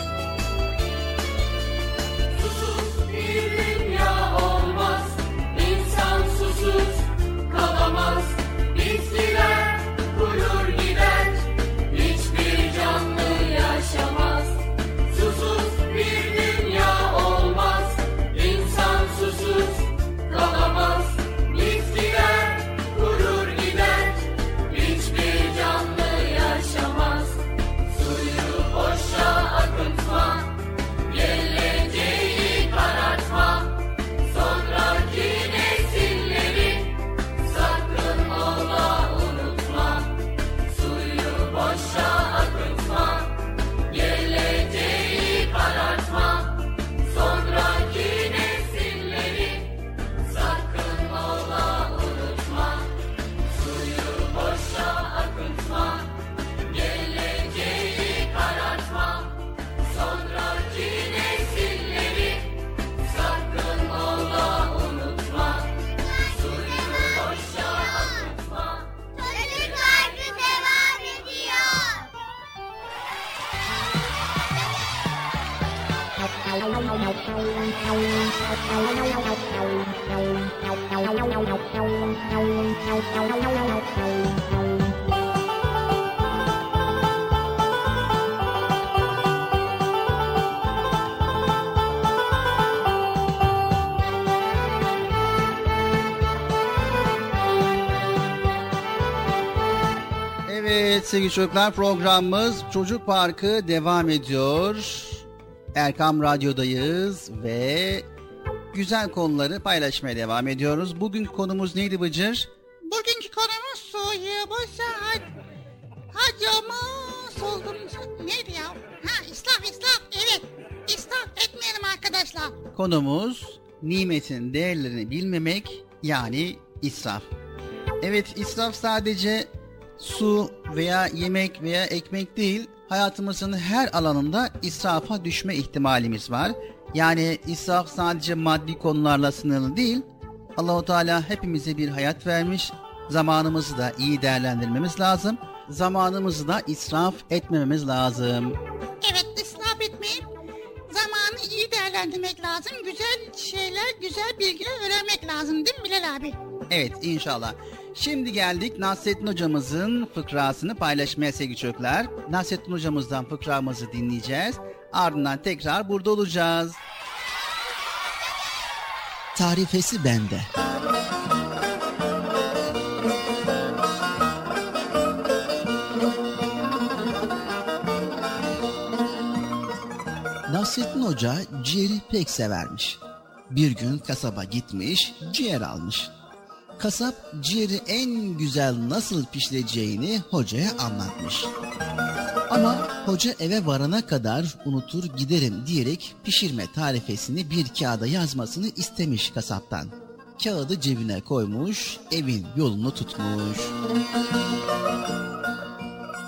Sevgili çocuklar programımız Çocuk Parkı devam ediyor. Erkam Radyo'dayız ve güzel konuları paylaşmaya devam ediyoruz. Bugünkü konumuz neydi Bıcır? Bugünkü konumuz suyu bu saat. Hacımı soldum. Neydi ya? Ha israf israf. Evet. İsraf etmeyelim arkadaşlar. Konumuz nimetin değerlerini bilmemek yani israf. Evet israf sadece su veya yemek veya ekmek değil hayatımızın her alanında israfa düşme ihtimalimiz var. Yani israf sadece maddi konularla sınırlı değil. Allahu Teala hepimize bir hayat vermiş. Zamanımızı da iyi değerlendirmemiz lazım. Zamanımızı da israf etmememiz lazım. Evet israf etmeyip zamanı iyi değerlendirmek lazım. Güzel şeyler, güzel bilgiler öğrenmek lazım değil mi Bilal abi? Evet inşallah. Şimdi geldik Nasrettin hocamızın fıkrasını paylaşmaya sevgili çocuklar. Nasrettin hocamızdan fıkramızı dinleyeceğiz. Ardından tekrar burada olacağız. Tarifesi bende. Nasrettin Hoca ciğeri pek severmiş. Bir gün kasaba gitmiş, ciğer almış. Kasap ciğeri en güzel nasıl pişireceğini hocaya anlatmış. Ama hoca eve varana kadar unutur giderim diyerek pişirme tarifesini bir kağıda yazmasını istemiş kasaptan. Kağıdı cebine koymuş, evin yolunu tutmuş.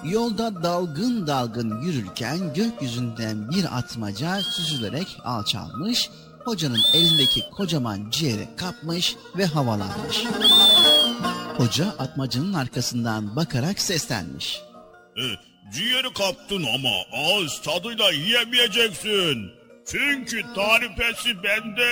Yolda dalgın dalgın yürürken gökyüzünden bir atmaca süzülerek alçalmış, hocanın elindeki kocaman ciğeri kapmış ve havalanmış. Hoca atmacının arkasından bakarak seslenmiş. E, ciğeri kaptın ama ağız tadıyla yiyemeyeceksin. Çünkü tarifesi bende.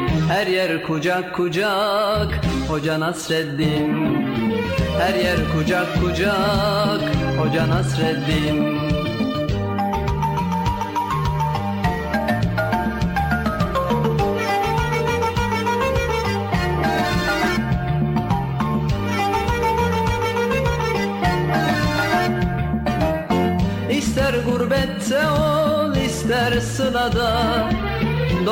Her yer kucak kucak Hoca Nasreddin. Her yer kucak kucak Hoca Nasreddin. İster gurbette ol ister sılada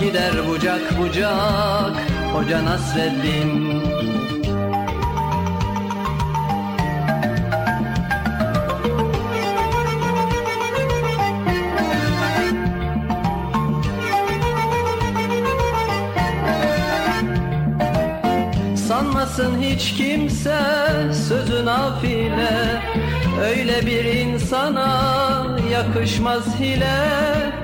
Gider bucak bucak Hoca Nasreddin. Sanmasın hiç kimse sözü nafile. Öyle bir insana yakışmaz hile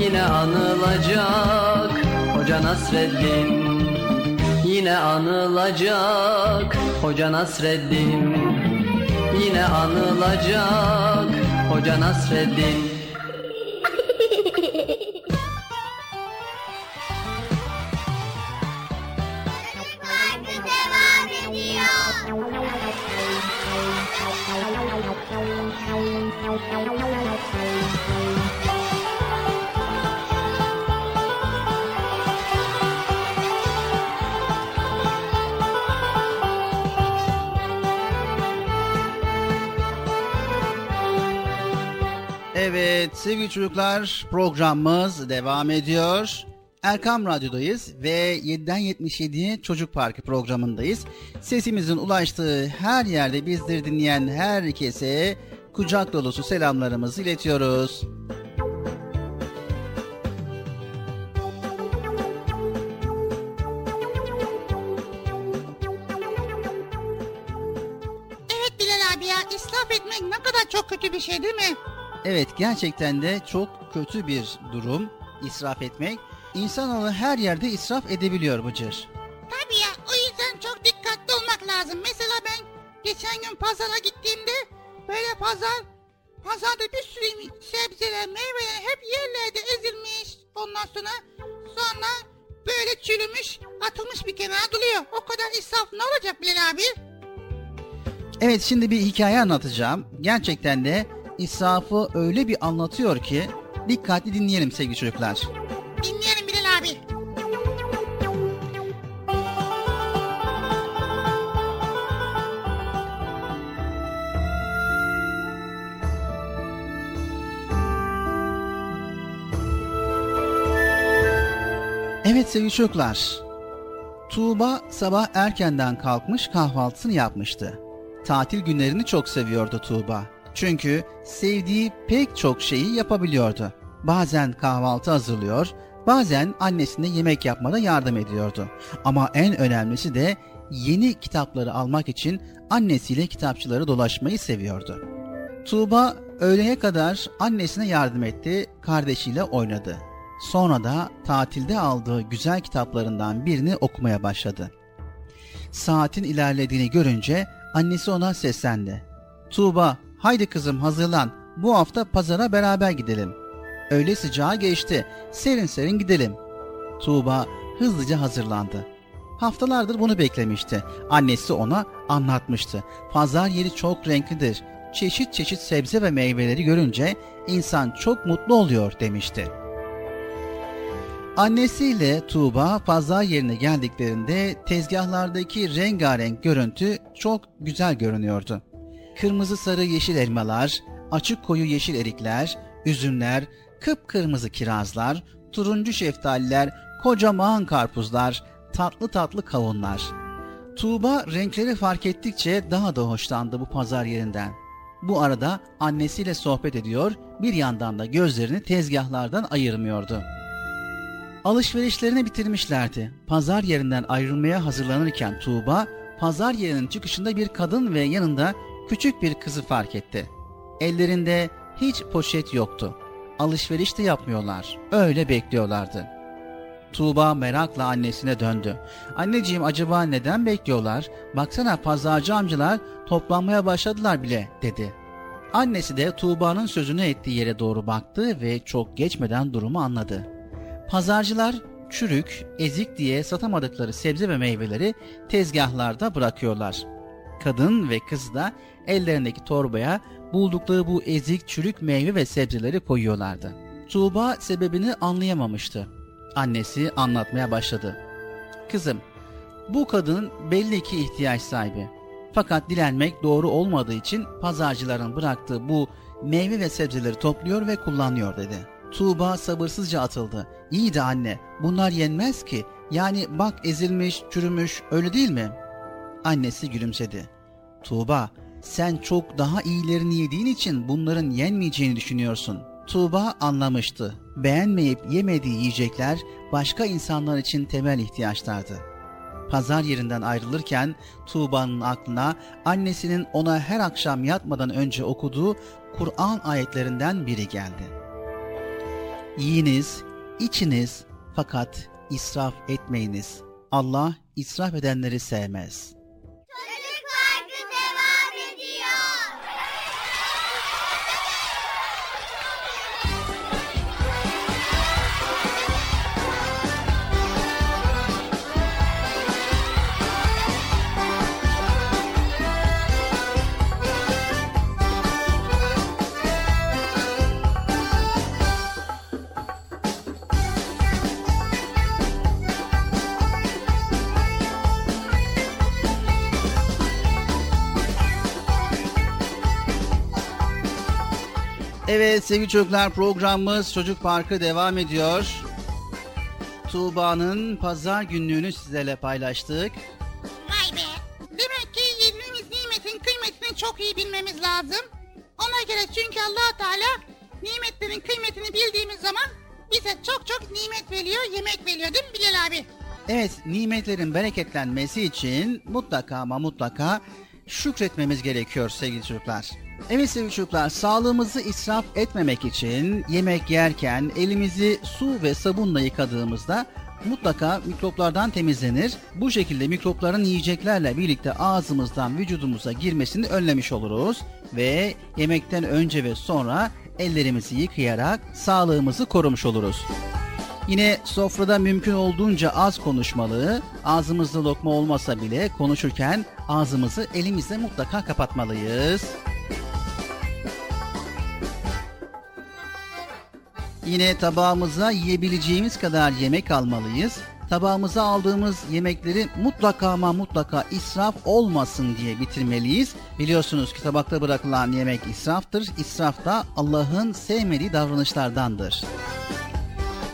Yine anılacak. Hoca Nasreddin Yine anılacak. Hoca Nasreddin Yine anılacak. Hoca Nasreddin Evet sevgili çocuklar programımız devam ediyor. Erkam Radyo'dayız ve 7'den 77'ye Çocuk Parkı programındayız. Sesimizin ulaştığı her yerde bizleri dinleyen herkese kucak dolusu selamlarımızı iletiyoruz. Evet Bilal abi ya israf etmek ne kadar çok kötü bir şey değil mi? Evet gerçekten de çok kötü bir durum israf etmek. İnsanoğlu her yerde israf edebiliyor Bıcır. Tabii ya o yüzden çok dikkatli olmak lazım. Mesela ben geçen gün pazara gittiğimde böyle pazar pazarda bir sürü sebzeler meyveler hep yerlerde ezilmiş. Ondan sonra sonra böyle çürümüş atılmış bir kenara duruyor. O kadar israf ne olacak Bilal abi? Evet şimdi bir hikaye anlatacağım. Gerçekten de israfı öyle bir anlatıyor ki dikkatli dinleyelim sevgili çocuklar. Dinleyelim Bilal abi. Evet sevgili çocuklar. Tuğba sabah erkenden kalkmış kahvaltısını yapmıştı. Tatil günlerini çok seviyordu Tuğba. Çünkü sevdiği pek çok şeyi yapabiliyordu. Bazen kahvaltı hazırlıyor, bazen annesine yemek yapmada yardım ediyordu. Ama en önemlisi de yeni kitapları almak için annesiyle kitapçıları dolaşmayı seviyordu. Tuğba öğleye kadar annesine yardım etti, kardeşiyle oynadı. Sonra da tatilde aldığı güzel kitaplarından birini okumaya başladı. Saatin ilerlediğini görünce annesi ona seslendi. Tuğba, haydi kızım hazırlan, bu hafta pazara beraber gidelim. Öğle sıcağı geçti, serin serin gidelim. Tuğba hızlıca hazırlandı. Haftalardır bunu beklemişti. Annesi ona anlatmıştı. Pazar yeri çok renklidir. Çeşit çeşit sebze ve meyveleri görünce insan çok mutlu oluyor demişti. Annesiyle Tuğba pazar yerine geldiklerinde tezgahlardaki rengarenk görüntü çok güzel görünüyordu. Kırmızı sarı yeşil elmalar, açık koyu yeşil erikler, üzümler, kıpkırmızı kirazlar, turuncu şeftaliler, kocaman karpuzlar, tatlı tatlı kavunlar. Tuğba renkleri fark ettikçe daha da hoşlandı bu pazar yerinden. Bu arada annesiyle sohbet ediyor, bir yandan da gözlerini tezgahlardan ayırmıyordu. Alışverişlerini bitirmişlerdi. Pazar yerinden ayrılmaya hazırlanırken Tuğba, pazar yerinin çıkışında bir kadın ve yanında küçük bir kızı fark etti. Ellerinde hiç poşet yoktu. Alışveriş de yapmıyorlar. Öyle bekliyorlardı. Tuğba merakla annesine döndü. Anneciğim acaba neden bekliyorlar? Baksana pazarcı amcalar toplanmaya başladılar bile dedi. Annesi de Tuğba'nın sözünü ettiği yere doğru baktı ve çok geçmeden durumu anladı. Pazarcılar çürük, ezik diye satamadıkları sebze ve meyveleri tezgahlarda bırakıyorlar. Kadın ve kız da ellerindeki torbaya buldukları bu ezik çürük meyve ve sebzeleri koyuyorlardı. Tuğba sebebini anlayamamıştı. Annesi anlatmaya başladı. Kızım, bu kadın belli ki ihtiyaç sahibi. Fakat dilenmek doğru olmadığı için pazarcıların bıraktığı bu meyve ve sebzeleri topluyor ve kullanıyor dedi. Tuğba sabırsızca atıldı. İyi de anne, bunlar yenmez ki. Yani bak ezilmiş, çürümüş, öyle değil mi? Annesi gülümsedi. Tuğba, sen çok daha iyilerini yediğin için bunların yenmeyeceğini düşünüyorsun. Tuğba anlamıştı. Beğenmeyip yemediği yiyecekler başka insanlar için temel ihtiyaçlardı. Pazar yerinden ayrılırken Tuğba'nın aklına annesinin ona her akşam yatmadan önce okuduğu Kur'an ayetlerinden biri geldi. Yiyiniz, içiniz fakat israf etmeyiniz. Allah israf edenleri sevmez. Çocuk Evet sevgili çocuklar programımız Çocuk Parkı devam ediyor. Tuğba'nın pazar günlüğünü sizlerle paylaştık. Vay be. Demek ki yediğimiz nimetin kıymetini çok iyi bilmemiz lazım. Ona göre çünkü allah Teala nimetlerin kıymetini bildiğimiz zaman bize çok çok nimet veriyor, yemek veriyor değil mi Bilal abi? Evet nimetlerin bereketlenmesi için mutlaka ama mutlaka şükretmemiz gerekiyor sevgili çocuklar. Evet sevgili çocuklar sağlığımızı israf etmemek için yemek yerken elimizi su ve sabunla yıkadığımızda mutlaka mikroplardan temizlenir. Bu şekilde mikropların yiyeceklerle birlikte ağzımızdan vücudumuza girmesini önlemiş oluruz ve yemekten önce ve sonra ellerimizi yıkayarak sağlığımızı korumuş oluruz. Yine sofrada mümkün olduğunca az konuşmalı, ağzımızda lokma olmasa bile konuşurken ağzımızı elimizle mutlaka kapatmalıyız. Yine tabağımıza yiyebileceğimiz kadar yemek almalıyız. Tabağımıza aldığımız yemekleri mutlaka ama mutlaka israf olmasın diye bitirmeliyiz. Biliyorsunuz ki tabakta bırakılan yemek israftır. İsraf da Allah'ın sevmediği davranışlardandır.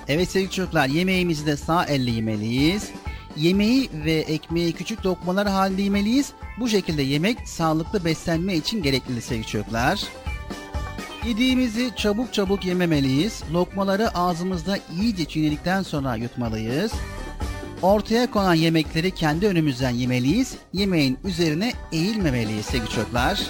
Evet sevgili çocuklar yemeğimizi de sağ elle yemeliyiz. Yemeği ve ekmeği küçük lokmalar halinde yemeliyiz. Bu şekilde yemek sağlıklı beslenme için gerekli sevgili çocuklar. Yediğimizi çabuk çabuk yememeliyiz. Lokmaları ağzımızda iyice çiğnedikten sonra yutmalıyız. Ortaya konan yemekleri kendi önümüzden yemeliyiz. Yemeğin üzerine eğilmemeliyiz sevgili çocuklar.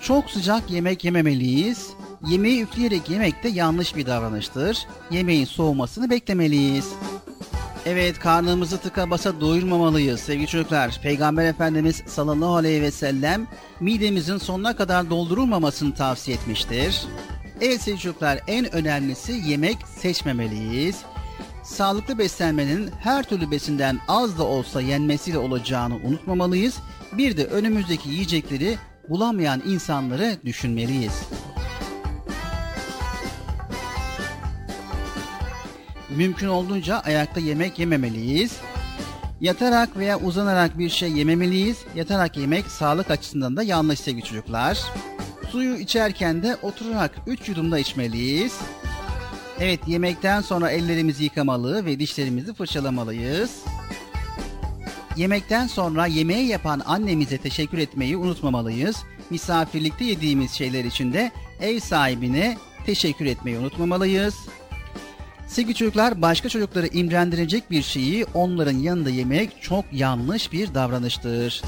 Çok sıcak yemek yememeliyiz. Yemeği üfleyerek yemek de yanlış bir davranıştır. Yemeğin soğumasını beklemeliyiz. Evet karnımızı tıka basa doyurmamalıyız sevgili çocuklar. Peygamber Efendimiz sallallahu aleyhi ve sellem midemizin sonuna kadar doldurulmamasını tavsiye etmiştir. Evet sevgili çocuklar en önemlisi yemek seçmemeliyiz. Sağlıklı beslenmenin her türlü besinden az da olsa yenmesiyle olacağını unutmamalıyız. Bir de önümüzdeki yiyecekleri bulamayan insanları düşünmeliyiz. Mümkün olduğunca ayakta yemek yememeliyiz. Yatarak veya uzanarak bir şey yememeliyiz. Yatarak yemek sağlık açısından da yanlış sevgili çocuklar. Suyu içerken de oturarak 3 yudumda içmeliyiz. Evet yemekten sonra ellerimizi yıkamalı ve dişlerimizi fırçalamalıyız. Yemekten sonra yemeği yapan annemize teşekkür etmeyi unutmamalıyız. Misafirlikte yediğimiz şeyler için de ev sahibine teşekkür etmeyi unutmamalıyız. Sevgili çocuklar başka çocukları imrendirecek bir şeyi onların yanında yemek çok yanlış bir davranıştır.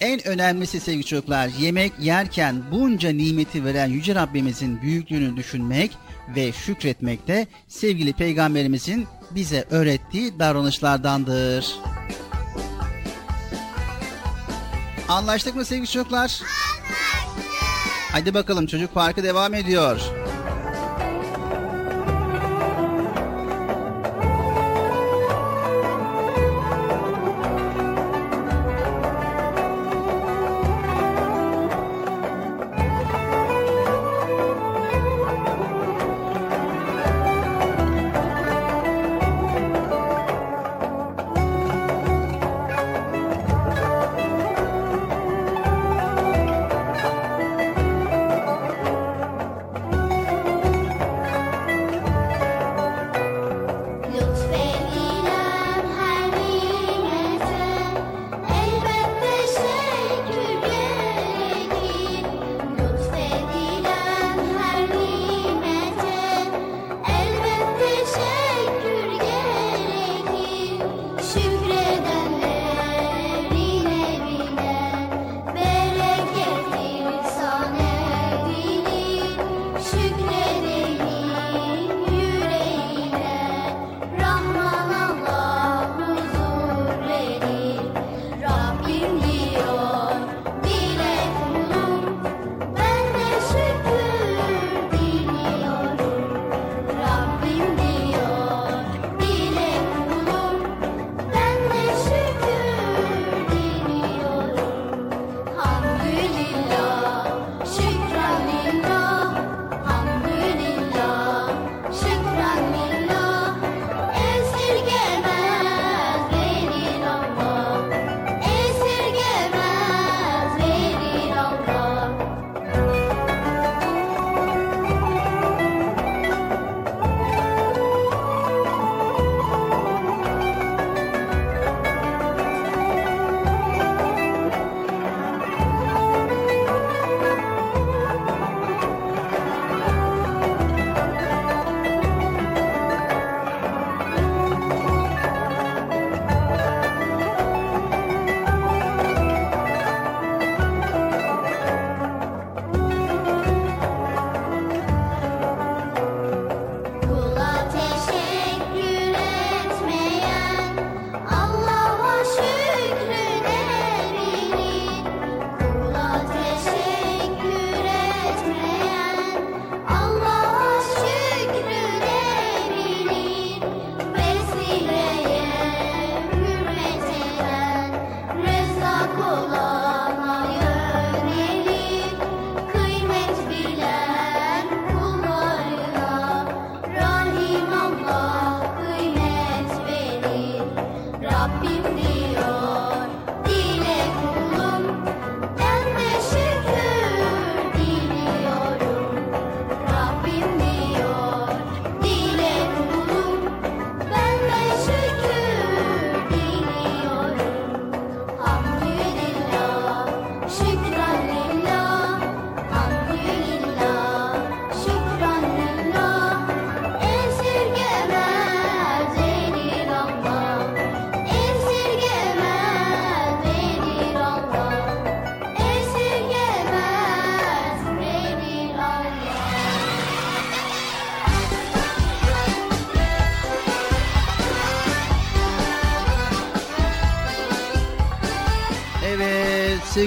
En önemlisi sevgili çocuklar yemek yerken bunca nimeti veren Yüce Rabbimizin büyüklüğünü düşünmek ve şükretmek de sevgili peygamberimizin bize öğrettiği davranışlardandır. Anlaştık mı sevgili çocuklar? Anlaştık. Hadi bakalım çocuk parkı devam ediyor.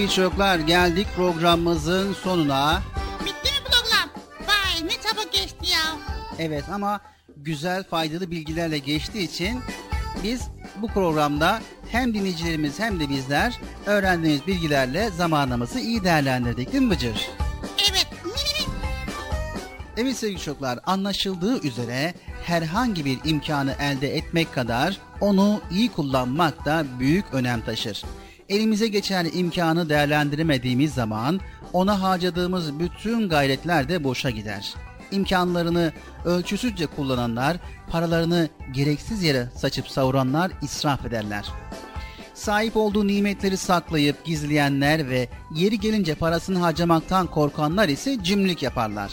Evet çocuklar geldik programımızın sonuna. Bitti mi program? Vay ne çabuk geçti ya. Evet ama güzel faydalı bilgilerle geçtiği için biz bu programda hem dinleyicilerimiz hem de bizler öğrendiğimiz bilgilerle zamanımızı iyi değerlendirdik değil mi Bıcır? Evet. (laughs) Evet sevgili çocuklar anlaşıldığı üzere herhangi bir imkanı elde etmek kadar onu iyi kullanmak da büyük önem taşır. Elimize geçen imkanı değerlendiremediğimiz zaman ona harcadığımız bütün gayretler de boşa gider. imkanlarını ölçüsüzce kullananlar, paralarını gereksiz yere saçıp savuranlar israf ederler. Sahip olduğu nimetleri saklayıp gizleyenler ve yeri gelince parasını harcamaktan korkanlar ise cimrilik yaparlar.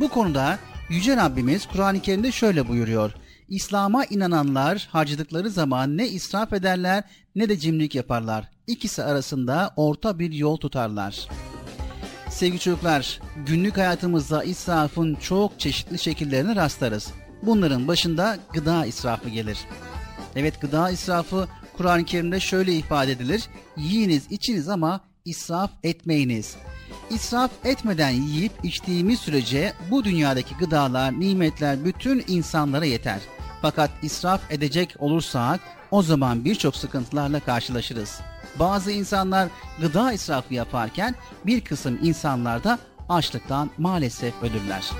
Bu konuda Yüce Rabbimiz Kur'an-ı Kerim'de şöyle buyuruyor. İslam'a inananlar harcadıkları zaman ne israf ederler ne de cimrilik yaparlar. İkisi arasında orta bir yol tutarlar. Sevgili çocuklar, günlük hayatımızda israfın çok çeşitli şekillerine rastlarız. Bunların başında gıda israfı gelir. Evet gıda israfı Kur'an-ı Kerim'de şöyle ifade edilir. Yiyiniz içiniz ama israf etmeyiniz. İsraf etmeden yiyip içtiğimiz sürece bu dünyadaki gıdalar, nimetler bütün insanlara yeter. Fakat israf edecek olursak o zaman birçok sıkıntılarla karşılaşırız. Bazı insanlar gıda israfı yaparken bir kısım insanlar da açlıktan maalesef ölürler.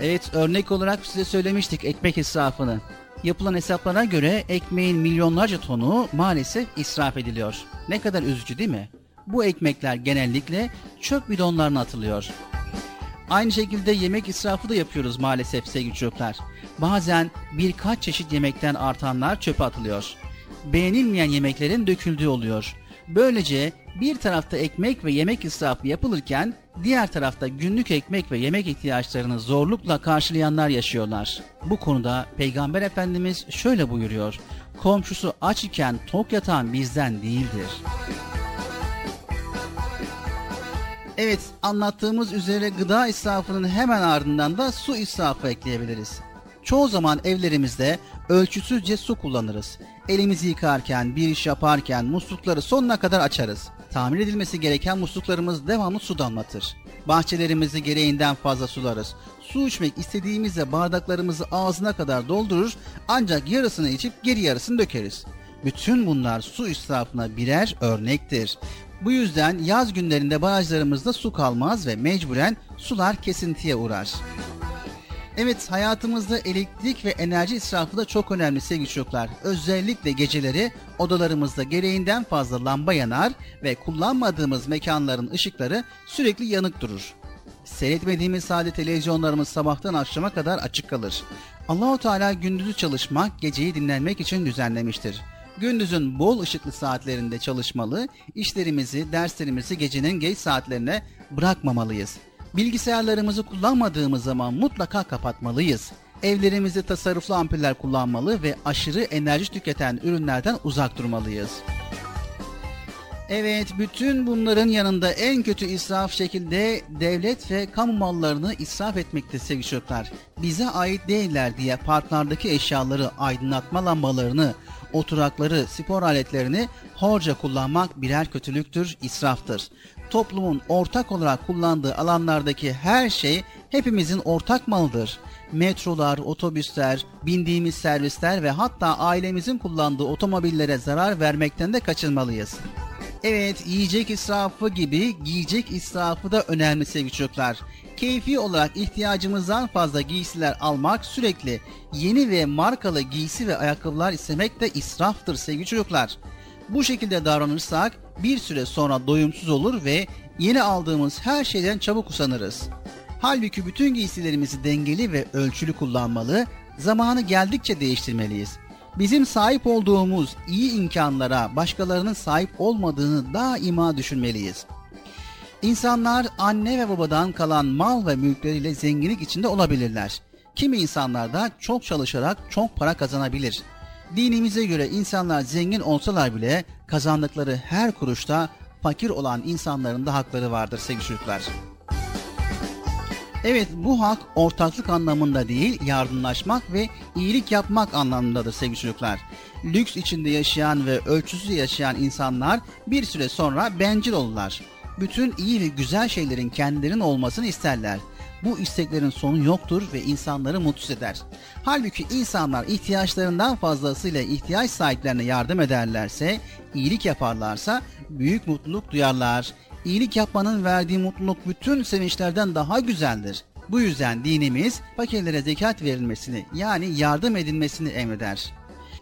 Evet örnek olarak size söylemiştik ekmek israfını. Yapılan hesaplara göre ekmeğin milyonlarca tonu maalesef israf ediliyor. Ne kadar üzücü değil mi? Bu ekmekler genellikle çöp bidonlarına atılıyor. Aynı şekilde yemek israfı da yapıyoruz maalesef sevgili çocuklar. Bazen birkaç çeşit yemekten artanlar çöpe atılıyor. Beğenilmeyen yemeklerin döküldüğü oluyor. Böylece bir tarafta ekmek ve yemek israfı yapılırken diğer tarafta günlük ekmek ve yemek ihtiyaçlarını zorlukla karşılayanlar yaşıyorlar. Bu konuda Peygamber Efendimiz şöyle buyuruyor. Komşusu aç iken tok yatan bizden değildir. Evet, anlattığımız üzere gıda israfının hemen ardından da su israfı ekleyebiliriz. Çoğu zaman evlerimizde ölçüsüzce su kullanırız. Elimizi yıkarken, bir iş yaparken muslukları sonuna kadar açarız. Tamir edilmesi gereken musluklarımız devamlı su damlatır. Bahçelerimizi gereğinden fazla sularız. Su içmek istediğimizde bardaklarımızı ağzına kadar doldurur ancak yarısını içip geri yarısını dökeriz. Bütün bunlar su israfına birer örnektir. Bu yüzden yaz günlerinde barajlarımızda su kalmaz ve mecburen sular kesintiye uğrar. Evet hayatımızda elektrik ve enerji israfı da çok önemli sevgili çocuklar. Özellikle geceleri odalarımızda gereğinden fazla lamba yanar ve kullanmadığımız mekanların ışıkları sürekli yanık durur. Seyretmediğimiz sade televizyonlarımız sabahtan akşama kadar açık kalır. Allahu Teala gündüzü çalışmak, geceyi dinlenmek için düzenlemiştir. Gündüzün bol ışıklı saatlerinde çalışmalı, işlerimizi, derslerimizi gecenin geç saatlerine bırakmamalıyız. Bilgisayarlarımızı kullanmadığımız zaman mutlaka kapatmalıyız. Evlerimizde tasarruflu ampuller kullanmalı ve aşırı enerji tüketen ürünlerden uzak durmalıyız. Evet, bütün bunların yanında en kötü israf şekilde devlet ve kamu mallarını israf etmekte sevgili çocuklar. Bize ait değiller diye parklardaki eşyaları, aydınlatma lambalarını, oturakları, spor aletlerini horca kullanmak birer kötülüktür, israftır. Toplumun ortak olarak kullandığı alanlardaki her şey hepimizin ortak malıdır. Metrolar, otobüsler, bindiğimiz servisler ve hatta ailemizin kullandığı otomobillere zarar vermekten de kaçınmalıyız. Evet, yiyecek israfı gibi giyecek israfı da önemli sevgili çocuklar. Keyfi olarak ihtiyacımızdan fazla giysiler almak sürekli yeni ve markalı giysi ve ayakkabılar istemek de israftır sevgili çocuklar. Bu şekilde davranırsak bir süre sonra doyumsuz olur ve yeni aldığımız her şeyden çabuk usanırız. Halbuki bütün giysilerimizi dengeli ve ölçülü kullanmalı, zamanı geldikçe değiştirmeliyiz. Bizim sahip olduğumuz iyi imkanlara başkalarının sahip olmadığını daima düşünmeliyiz. İnsanlar anne ve babadan kalan mal ve mülkleriyle zenginlik içinde olabilirler. Kimi insanlar da çok çalışarak çok para kazanabilir. Dinimize göre insanlar zengin olsalar bile kazandıkları her kuruşta fakir olan insanların da hakları vardır sevgili çocuklar. Evet bu hak ortaklık anlamında değil yardımlaşmak ve iyilik yapmak anlamındadır sevgili çocuklar. Lüks içinde yaşayan ve ölçüsüz yaşayan insanlar bir süre sonra bencil olurlar. Bütün iyi ve güzel şeylerin kendilerinin olmasını isterler. Bu isteklerin sonu yoktur ve insanları mutsuz eder. Halbuki insanlar ihtiyaçlarından fazlasıyla ihtiyaç sahiplerine yardım ederlerse, iyilik yaparlarsa büyük mutluluk duyarlar. İyilik yapmanın verdiği mutluluk bütün sevinçlerden daha güzeldir. Bu yüzden dinimiz fakirlere zekat verilmesini yani yardım edilmesini emreder.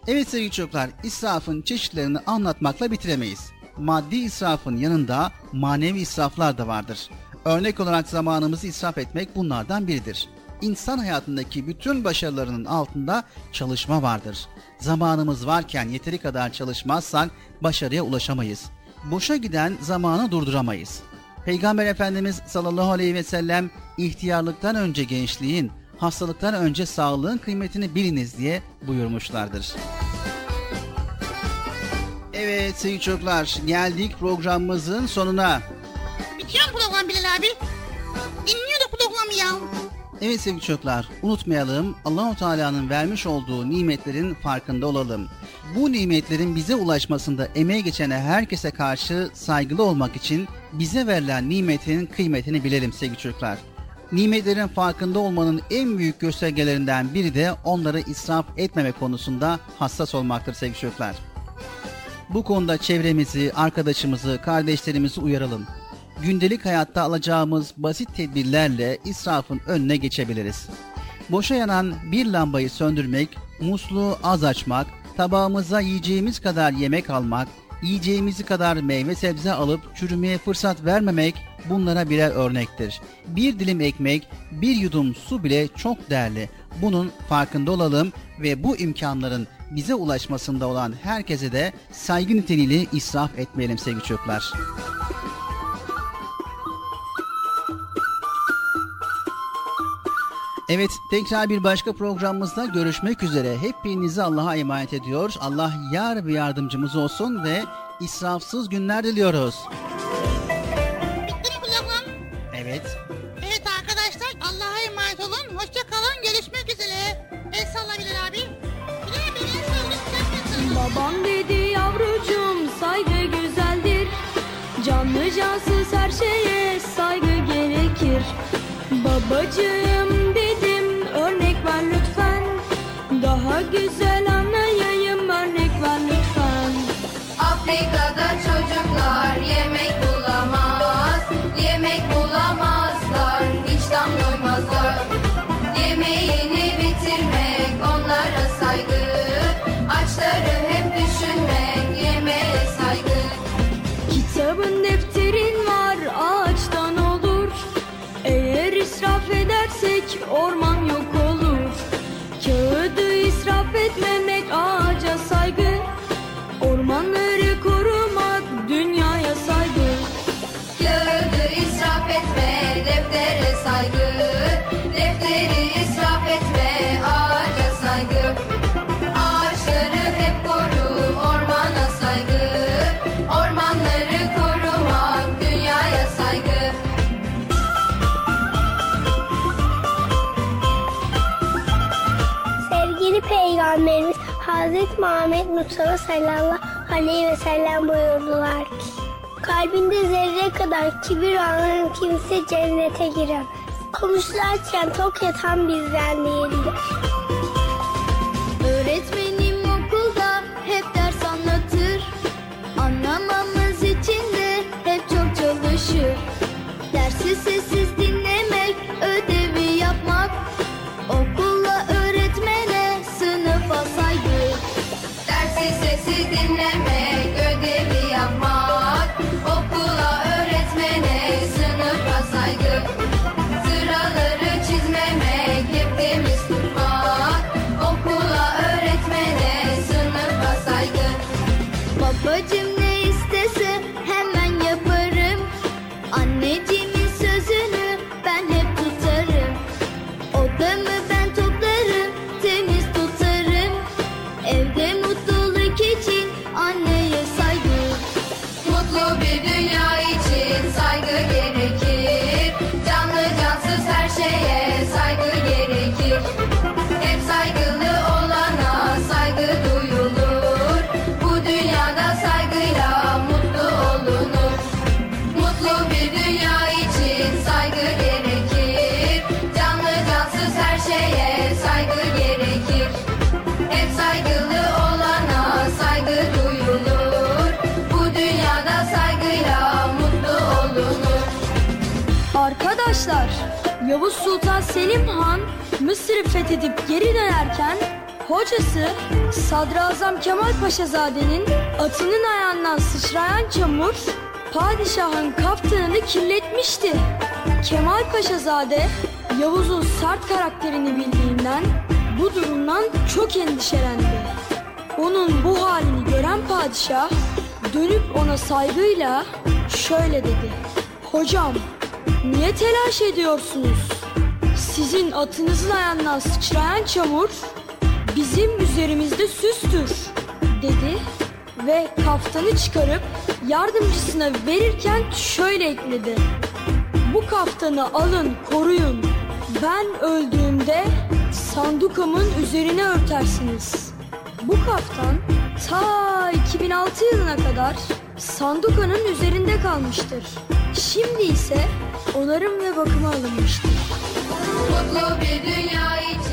Evet sevgili çocuklar, israfın çeşitlerini anlatmakla bitiremeyiz. Maddi israfın yanında manevi israflar da vardır. Örnek olarak zamanımızı israf etmek bunlardan biridir. İnsan hayatındaki bütün başarılarının altında çalışma vardır. Zamanımız varken yeteri kadar çalışmazsak başarıya ulaşamayız. Boşa giden zamanı durduramayız. Peygamber Efendimiz sallallahu aleyhi ve sellem ihtiyarlıktan önce gençliğin, hastalıktan önce sağlığın kıymetini biliniz diye buyurmuşlardır. Evet sevgili çocuklar geldik programımızın sonuna. Bitiyor mu program Bilal abi? Dinliyorduk programı ya. Evet sevgili çocuklar unutmayalım Allahu Teala'nın vermiş olduğu nimetlerin farkında olalım. Bu nimetlerin bize ulaşmasında emeği geçene herkese karşı saygılı olmak için bize verilen nimetin kıymetini bilelim sevgili çocuklar. Nimetlerin farkında olmanın en büyük göstergelerinden biri de onları israf etmeme konusunda hassas olmaktır sevgili çocuklar. Bu konuda çevremizi, arkadaşımızı, kardeşlerimizi uyaralım. Gündelik hayatta alacağımız basit tedbirlerle israfın önüne geçebiliriz. Boşa yanan bir lambayı söndürmek, musluğu az açmak, tabağımıza yiyeceğimiz kadar yemek almak, yiyeceğimizi kadar meyve sebze alıp çürümeye fırsat vermemek bunlara birer örnektir. Bir dilim ekmek, bir yudum su bile çok değerli. Bunun farkında olalım ve bu imkanların bize ulaşmasında olan herkese de saygı niteliğiyle israf etmeyelim sevgili çocuklar. Evet tekrar bir başka programımızda görüşmek üzere. Hepinizi Allah'a emanet ediyor. Allah yar ve yardımcımız olsun ve israfsız günler diliyoruz. Şeye saygı gerekir. Babacığım dedim örnek ver lütfen. Daha güzel Hazreti Muhammed Mustafa sallallahu aleyhi ve sellem buyurdular ki Kalbinde zerre kadar kibir olan kimse cennete giremez. Konuşlarken tok yatan bizden değildir. Öğretmenim okulda hep ders anlatır Anlamamız için de hep çok çalışır Dersi sessiz dinlemek, Yavuz Sultan Selim Han Mısır'ı fethedip geri dönerken hocası Sadrazam Kemal Paşazade'nin atının ayağından sıçrayan çamur padişahın kaftanını kirletmişti. Kemal Paşazade Yavuz'un sert karakterini bildiğinden bu durumdan çok endişelendi. Onun bu halini gören padişah dönüp ona saygıyla şöyle dedi. Hocam niye telaş ediyorsunuz? Sizin atınızın ayağından sıçrayan çamur bizim üzerimizde süstür dedi ve kaftanı çıkarıp yardımcısına verirken şöyle ekledi. Bu kaftanı alın koruyun. Ben öldüğümde sandukamın üzerine örtersiniz. Bu kaftan ta 2006 yılına kadar sandukanın üzerinde kalmıştır. Şimdi ise onarım ve bakıma alınmıştır. Mutlu bir dünya için